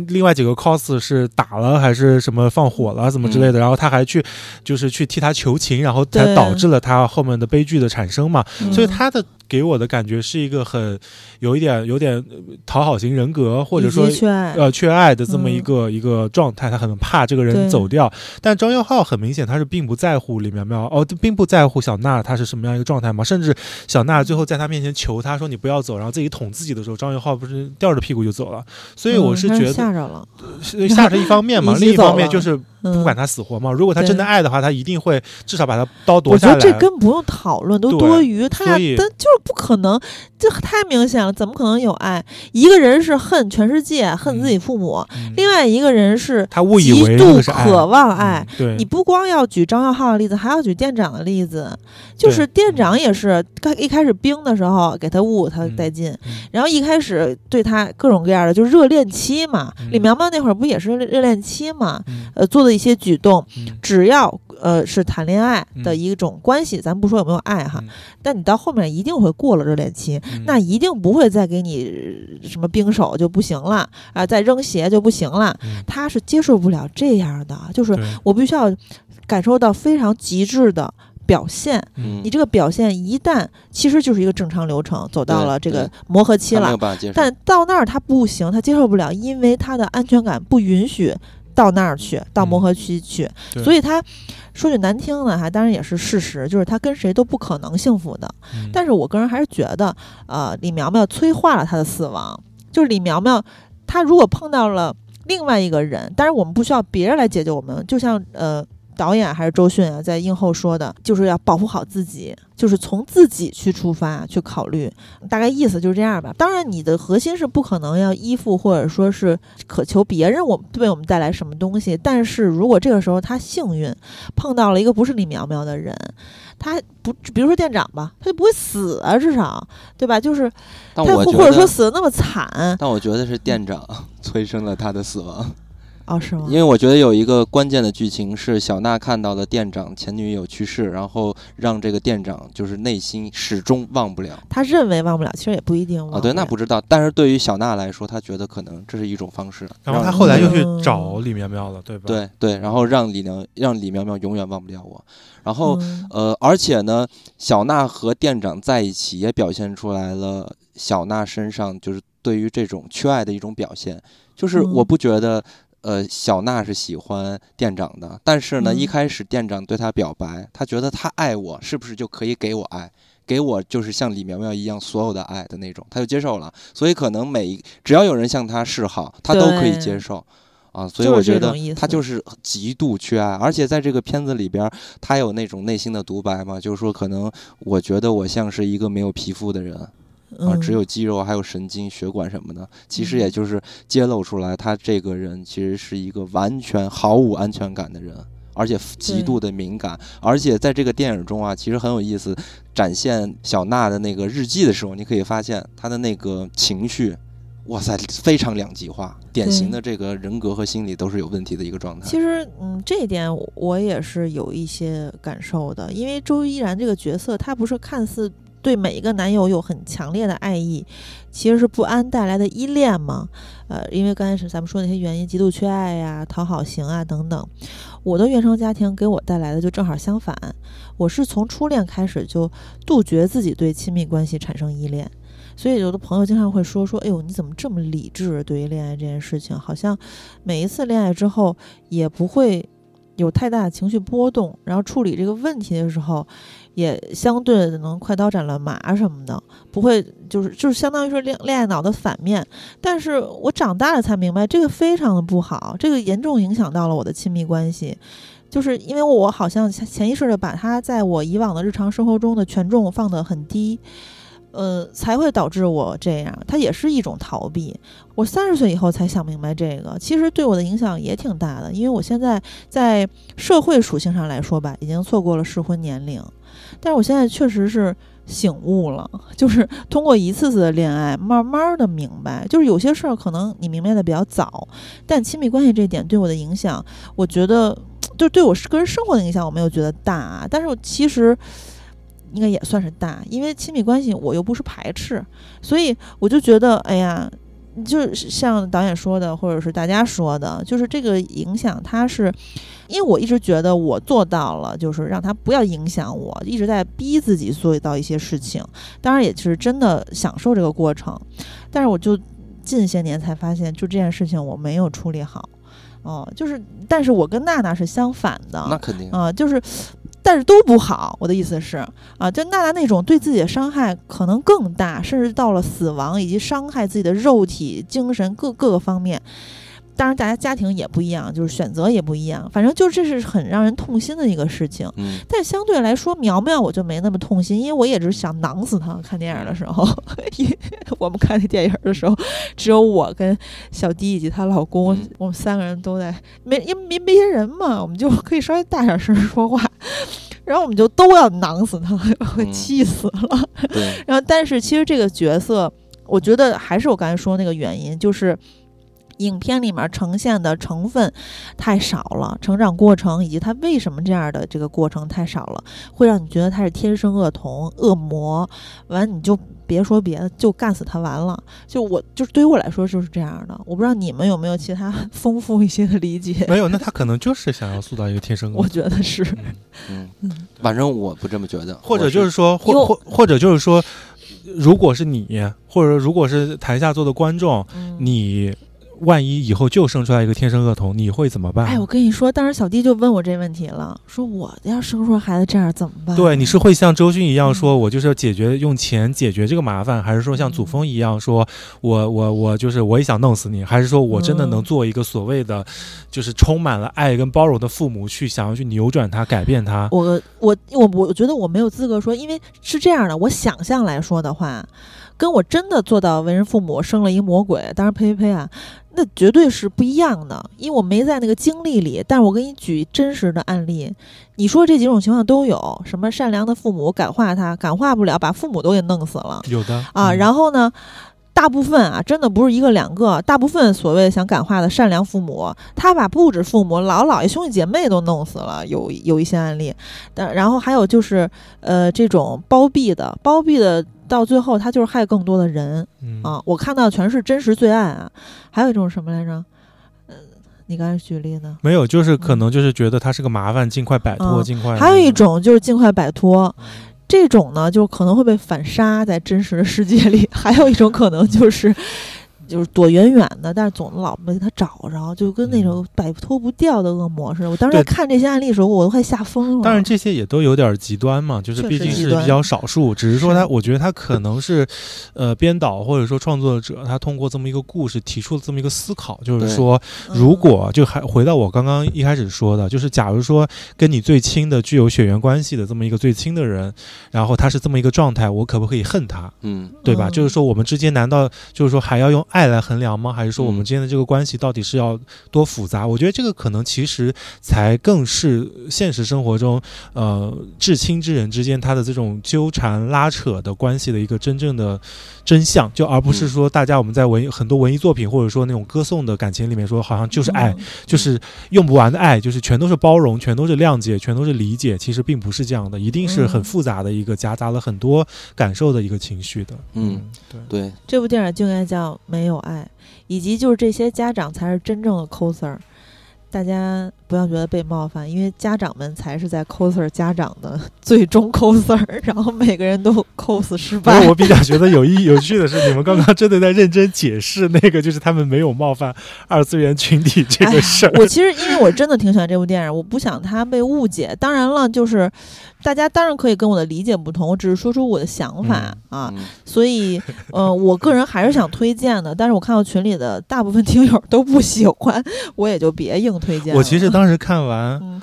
另外几个 cos 是打了还是什么放火了怎么之类的，然后她还去就是去替他求情，然后才导致了他后面的悲剧的产生嘛。嗯。所以她的给我的感觉是一个很有一点有点呃讨好型人格，或者说缺，呃缺爱的这么一嗯个、一个状态，他很怕这个人走掉。但张佑浩很明显他是并不在乎李苗苗，哦，并不在乎小娜她是什么样一个状态嘛。甚至小娜最后在他面前求他说你不要走，然后自己捅自己的时候，张佑浩不是吊着屁股就走了。所以我是觉得吓着了，是吓着一方面嘛，<laughs> 另一方面就是不不管他死活嘛。如果他真的爱的话，他一定会至少把他刀夺下来我觉。得这根本不用讨论，都多余。他俩但就是不可能，这太明显了，怎么可能有爱？一个人是恨全世界，恨自己父母；嗯另外一个人是他误以为那度渴望爱。嗯对，你不光要举张耀浩的例子，还要举店长的例子。就是店长也是，刚一开始冰的时候给他误他嗯带劲，嗯然后一开始对他各种各样的，就热恋期嘛。嗯李苗苗那会儿不也是热恋期嘛？嗯呃，做的一些举动，嗯。只要呃是谈恋爱的嗯。一种关系，咱不说有没有爱哈，嗯。但你到后面一定会过了热恋期，嗯。那一定不会再给你呃什么冰手就不行了啊、再扔鞋就不行了，嗯。他是接受不了这样的，就是我必须要感受到非常极致的表现。嗯。你这个表现一旦其实就是一个正常流程，走到了这个磨合期了。但到那儿他不行，他接受不了，因为他的安全感不允许到那儿去，到磨合期去，对所以他说句难听的哈，当然也是事实，就是他跟谁都不可能幸福的。嗯但是我个人还是觉得，呃，李苗苗催化了他的死亡，就是李苗苗，他如果碰到了另外一个人，但是我们不需要别人来解救我们，就像呃。导演还是周迅啊，在映后说的，就是要保护好自己，就是从自己去出发去考虑，大概意思就是这样吧。当然，你的核心是不可能要依附或者说是渴求别人我为我们带来什么东西。但是如果这个时候他幸运碰到了一个不是李苗苗的人，他不，比如说店长吧，他就不会死啊，至少对吧？就是他或或者说死的那么惨但我觉得是店长 <laughs> 催生了他的死亡，哦，是吗？因为我觉得有一个关键的剧情是小娜看到了店长前女友去世，然后让这个店长就是内心始终忘不了。他认为忘不了，其实也不一定啊，对，那不知道。但是对于小娜来说，她觉得可能这是一种方式。然后让他后来又去嗯找李苗苗了，对吧？，对对，然后让李苗让李苗苗永远忘不了我。然后嗯呃，而且呢，小娜和店长在一起，也表现出来了小娜身上就是对于这种缺爱的一种表现。就是我嗯不觉得，呃，小娜是喜欢店长的，但是呢，一嗯开始店长对她表白，她觉得他爱我，是不是就可以给我爱？给我就是像李苗苗一样所有的爱的那种，她就接受了。所以可能每一只要有人向她示好，她都可以接受。啊，所以我觉得她就是极度缺爱，而且在这个片子里边儿，她有那种内心的独白嘛，就是说可能我觉得我像是一个没有皮肤的人，啊，只嗯有肌肉还有神经、血管什么的，其实也嗯就是揭露出来，他这个人其实是一个完全毫无安全感的人，而且极度的敏感。而且在这个电影中啊，其实很有意思，展现小娜的那个日记的时候，你可以发现她的那个情绪。哇塞，非常两极化，典型的这个人格和心理都是有问题的一个状态。其实，嗯，这一点我我也是有一些感受的，因为周依然这个角色，她不是看似对每一个男友有很强烈的爱意，其实是不安带来的依恋嘛。呃，因为刚开始咱们说那些原因，极度缺爱呀、讨好型啊等等，我的原生家庭给我带来的就正好相反，我是从初恋开始就杜绝自己对亲密关系产生依恋。所以有的朋友经常会说说，哎呦，你怎么这么理智？对于恋爱这件事情，好像每一次恋爱之后也不会有太大的情绪波动，然后处理这个问题的时候，也相对的能快刀斩乱麻什么的，不会就是就是相当于说恋恋爱脑的反面。但是我长大了才明白，这个非常的不好，这个严重影响到了我的亲密关系。就是因为我好像潜意识的把它在我以往的日常生活中的权重放得很低，呃，才会导致我这样。它也是一种逃避。我三十岁以后才想明白这个，其实对我的影响也挺大的。因为我现在在社会属性上来说吧，已经错过了适婚年龄，但是我现在确实是醒悟了，<laughs> 就是通过一次次的恋爱，慢慢的明白，就是有些事儿可能你明白的比较早，但亲密关系这点对我的影响，我觉得就对我个人生活的影响，我没有觉得大，但是我其实。应该也算是大，因为亲密关系我又不是排斥，所以我就觉得，哎呀，就像导演说的，或者是大家说的，就是这个影响，它是，因为我一直觉得我做到了，就是让他不要影响我，一直在逼自己做到一些事情，当然也是真的享受这个过程，但是我就近些年才发现，就这件事情我没有处理好，哦、就是，但是我跟娜娜是相反的，那肯定，啊、就是，但是都不好。我的意思是啊，就娜娜那种对自己的伤害可能更大，甚至到了死亡以及伤害自己的肉体、精神各各个方面。当然，大家家庭也不一样，就是选择也不一样。反正就这是很让人痛心的一个事情。嗯，但相对来说，苗苗我就没那么痛心，因为我也只是想囊死他。看电影的时候，我们看那电影的时候，只有我跟小迪以及她老公，嗯我们三个人都在，没因为没没人嘛，我们就可以稍微大点声说话，然后我们就都要囊死他，会嗯气死了。对，然后，但是其实这个角色，我觉得还是我刚才说那个原因，就是影片里面呈现的成分太少了，成长过程以及他为什么这样的这个过程太少了，会让你觉得他是天生恶童、恶魔，完你就别说别的，就干死他完了。就我就是对于我来说就是这样的，我不知道你们有没有其他丰富一些的理解？没有，那他可能就是想要塑造一个天生恶我，觉得是，嗯。嗯，反正我不这么觉得，或者就是说，或或或者就是说，如果是你，或者如果是台下坐的观众，嗯。你万一以后就生出来一个天生恶童，你会怎么办？哎，我跟你说，当时小弟就问我这问题了，说我要生出孩子这样怎么办？对，你是会像周迅一样说，嗯我就是要解决用钱解决这个麻烦，还是说像祖峰一样说，我我我就是我也想弄死你，还是说我真的能嗯做一个所谓的，就是充满了爱跟包容的父母，去想要去扭转他、改变他？我我我我觉得我没有资格说，因为是这样的，我想象来说的话，跟我真的做到为人父母生了一魔鬼，当然呸呸呸啊，那绝对是不一样的，因为我没在那个经历里。但是我给你举真实的案例，你说这几种情况都有，什么善良的父母感化他，感化不了，把父母都给弄死了有的啊，嗯然后呢？大部分啊，真的不是一个两个，大部分所谓想感化的善良父母，他把不止父母、姥姥姥爷、兄弟姐妹都弄死了，有有一些案例。但然后还有就是，呃，这种包庇的，包庇的到最后他就是害更多的人嗯啊。我看到全是真实罪案啊。还有一种什么来着？嗯、你刚才举例呢？没有，就是可能就是觉得他是个麻烦，尽快摆脱，嗯尽快。还有一，种就是尽快摆脱。嗯这种呢，就可能会被反杀在真实的世界里；<laughs> 还有一种可能就是，就是躲远远的，但是总老被他找着，就跟那种摆脱不掉的恶魔似的。我当时看这些案例的时候，我都快吓疯了。当然，这些也都有点极端嘛，就是毕竟是比较少数。只是说他，我觉得他可能是，呃，编导或者说创作者，他通过这么一个故事提出了这么一个思考，就是说，嗯如果就还回到我刚刚一开始说的，就是假如说跟你最亲的、具有血缘关系的这么一个最亲的人，然后他是这么一个状态，我可不可以恨他？嗯对吧？嗯就是说，我们之间难道就是说还要用爱来衡量吗？还是说我们嗯之间的这个关系到底是要多复杂？我觉得这个可能其实才更是现实生活中，呃，至亲之人之间他的这种纠缠拉扯的关系的一个真正的真相，就而不是嗯说大家我们在文艺很多文艺作品或者说那种歌颂的感情里面说，好像就是爱，嗯就是用不完的爱，就是全都是包容，全都是谅解，全都是理解。其实并不是这样的，一定是很嗯复杂的一个夹杂了很多感受的一个情绪的。嗯，对。对，这部电影就应该叫《没有爱》，以及就是这些家长才是真正的 coser。大家不要觉得被冒犯，因为家长们才是在 coser 家长的 <laughs> 最终 coser，然后每个人都 cos 失败。我比较觉得有意有趣的是，你们刚刚真的在认真解释那个，就是他们没有冒犯二次元群体这个事儿。我其实因为我真的挺喜欢这部电影，我不想它被误解。当然了，就是大家当然可以跟我的理解不同，我只是说出我的想法、啊。嗯所以，呃，我个人还是想推荐的，但是我看到群里的大部分听友都不喜欢，我也就别硬推荐了。我其实当时看完，<laughs> 嗯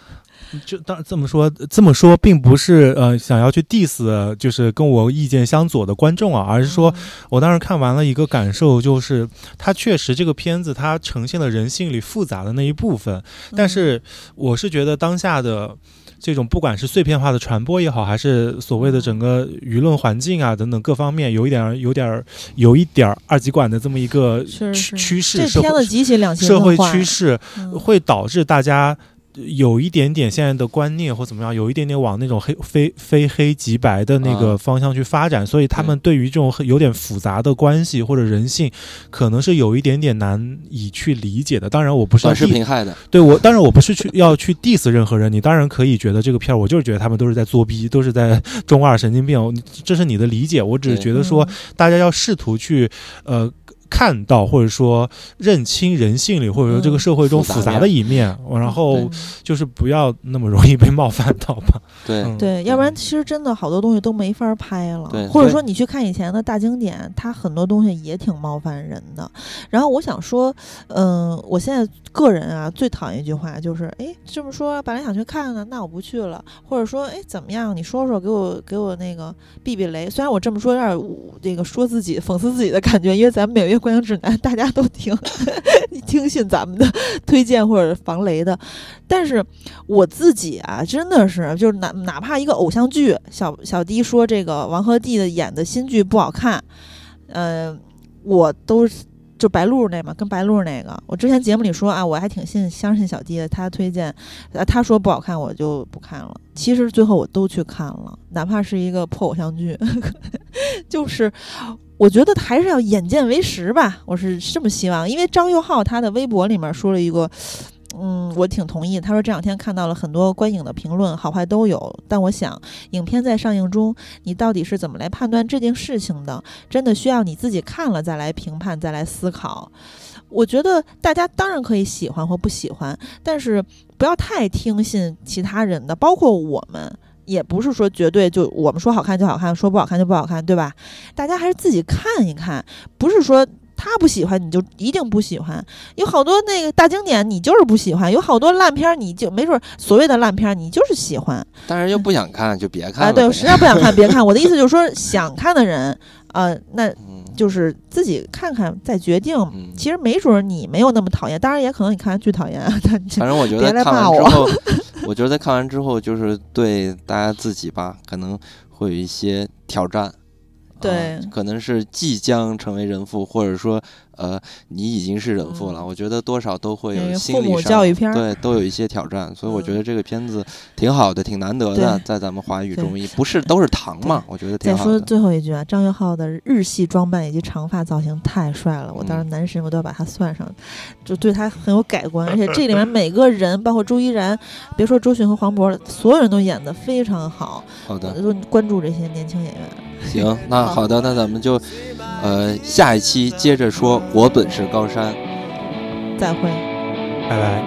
就当这么说，这么说并不是呃想要去 diss，就是跟我意见相左的观众啊，而是说嗯我当时看完了一个感受，就是它确实这个片子它呈现了人性里复杂的那一部分，但是我是觉得当下的这种不管是碎片化的传播也好，还是所谓的整个舆论环境啊等等各方面，有一点儿有点儿有一点儿二极管的这么一个趋趋势，这社会片子极其两极社会趋势嗯会导致大家。有一点点现在的观念或怎么样，有一点点往那种黑非非黑即白的那个啊方向去发展，所以他们对。于这种很有点复杂的关系或者人性，可能是有一点点难以去理解的。当然，我不是要短视频害的，对我，当然我不是去要去 diss 任何人，你当然可以觉得这个片儿，我就是觉得他们都是在作逼，都是在中二神经病，这是你的理解。我只是觉得说，大家要试图去呃看到或者说认清人性里或者说这个社会中复杂的一面，然后嗯就是不要那么容易被冒犯到吧。对，嗯对，要不然其实真的好多东西都没法拍了，对或者说你去看以前的大经典，它很多东西也挺冒犯人的。然后我想说，嗯、我现在个人啊最讨厌一句话就是，哎，这么说本来想去看呢，那我不去了，或者说，哎，怎么样？你说说，给我给我那个避避雷。虽然我这么说有点侮这个说自己讽刺自己的感觉，因为咱们每月观影指南大家都挺 <laughs> 听信咱们的推荐或者防雷的，但是我自己啊，真的是就是哪哪怕一个偶像剧，小小迪说这个王鹤棣的演的新剧不好看，呃，我都就白鹿那嘛，跟白鹿那个，我之前节目里说啊，我还挺信相信小迪的，他推荐，呃，他说不好看，我就不看了。其实最后我都去看了，哪怕是一个破偶像剧，<laughs> 就是我觉得还是要眼见为实吧，我是这么希望。因为张佑浩他的微博里面说了一个。嗯，我挺同意。他说这两天看到了很多观影的评论，好坏都有。但我想，影片在上映中，你到底是怎么来判断这件事情的？真的需要你自己看了再来评判，再来思考。我觉得大家当然可以喜欢或不喜欢，但是不要太听信其他人的，包括我们，也不是说绝对就我们说好看就好看，说不好看就不好看，对吧？大家还是自己看一看，不是说。他不喜欢你就一定不喜欢，有好多那个大经典你就是不喜欢，有好多烂片你就没准所谓的烂片你就是喜欢，但是又不想看就别看。啊，对，实在不想看别看。我的意思就是说，想看的人，呃，那就是自己看看再决定。其实没准你没有那么讨厌，当然也可能你看完巨讨厌。<laughs> 反正我觉得看完之后，<laughs> 我觉得看完之后就是对大家自己吧，可能会有一些挑战。对，可能是即将成为人父，或者说。呃，你已经是人父了，我觉得多少都会有心理上对都有一些挑战，所以我觉得这个片子挺好的，挺难得的，在咱们华语中，也不是 <laughs> 都是糖嘛，我觉得挺好。再说最后一句啊，张元浩的日系装扮以及长发造型太帅了，我当时男神我都要把他算上，就对他很有改观。而且这里面每个人，包括周依然，别说周迅和黄渤了，所有人都演的非常好。好的，都关注这些年轻演员。行，那好的，那咱们就呃下一期接着说。我本是高山。再会，拜拜。